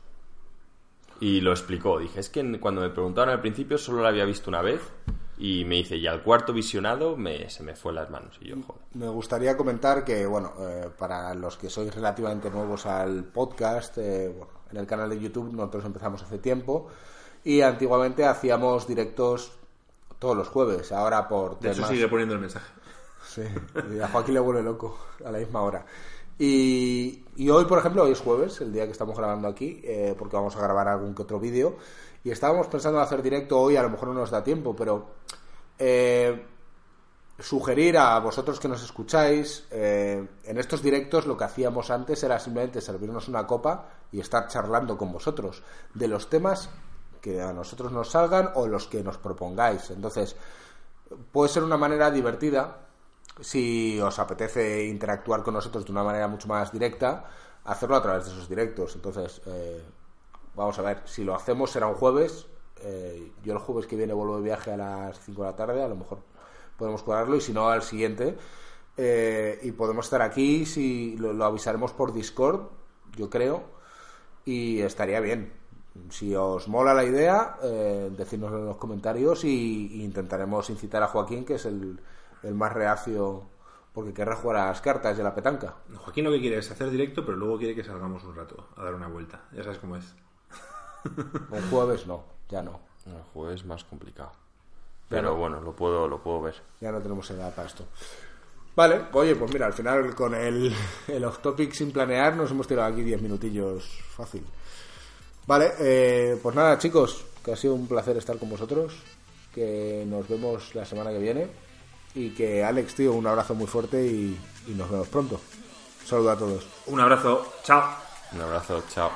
Y lo explicó. Dije, es que cuando me preguntaron al principio solo la había visto una vez y me dice, y al cuarto visionado me, se me fue las manos. Y yo, joder. Me gustaría comentar que, bueno, eh, para los que sois relativamente nuevos al podcast, eh, bueno, en el canal de YouTube nosotros empezamos hace tiempo y antiguamente hacíamos directos todos los jueves, ahora por De eso temas... sigue poniendo el mensaje. Sí, y a Joaquín le vuelve loco a la misma hora. Y, hoy, por ejemplo, hoy es jueves, el día que estamos grabando aquí, eh, porque vamos a grabar algún que otro vídeo. Y estábamos pensando en hacer directo hoy, a lo mejor no nos da tiempo, pero eh, sugerir a vosotros que nos escucháis, eh, en estos directos lo que hacíamos antes era simplemente servirnos una copa y estar charlando con vosotros de los temas que a nosotros nos salgan o los que nos propongáis. Entonces, puede ser una manera divertida si os apetece interactuar con nosotros de una manera mucho más directa, hacerlo a través de esos directos. Entonces, eh, vamos a ver, si lo hacemos será un jueves. eh, yo el jueves que viene vuelvo de viaje a las 5 de la tarde, a lo mejor podemos cuadrarlo y si no al siguiente. Eh, y podemos estar aquí, si lo, avisaremos por Discord, yo creo, y estaría bien. Si os mola la idea, eh, decídnoslo en los comentarios y, y intentaremos incitar a Joaquín, que es el, el más reacio, porque querrá jugar a las cartas de la petanca. Joaquín lo que quiere es hacer directo, pero luego quiere que salgamos un rato a dar una vuelta. Ya sabes cómo es. Un jueves no, ya no. El juego es más complicado. Pero- bueno, lo puedo, lo puedo ver. Ya no tenemos edad para esto. Vale, oye, pues mira, al final con el, el off topic sin planear nos hemos tirado aquí 10 minutillos fácil. Vale, eh, pues nada, chicos, que ha sido un placer estar con vosotros. Que nos vemos la semana que viene. Y que Alex, tío, un abrazo muy fuerte y, y nos vemos pronto. Un saludo a todos. Un abrazo, chao. Un abrazo, chao.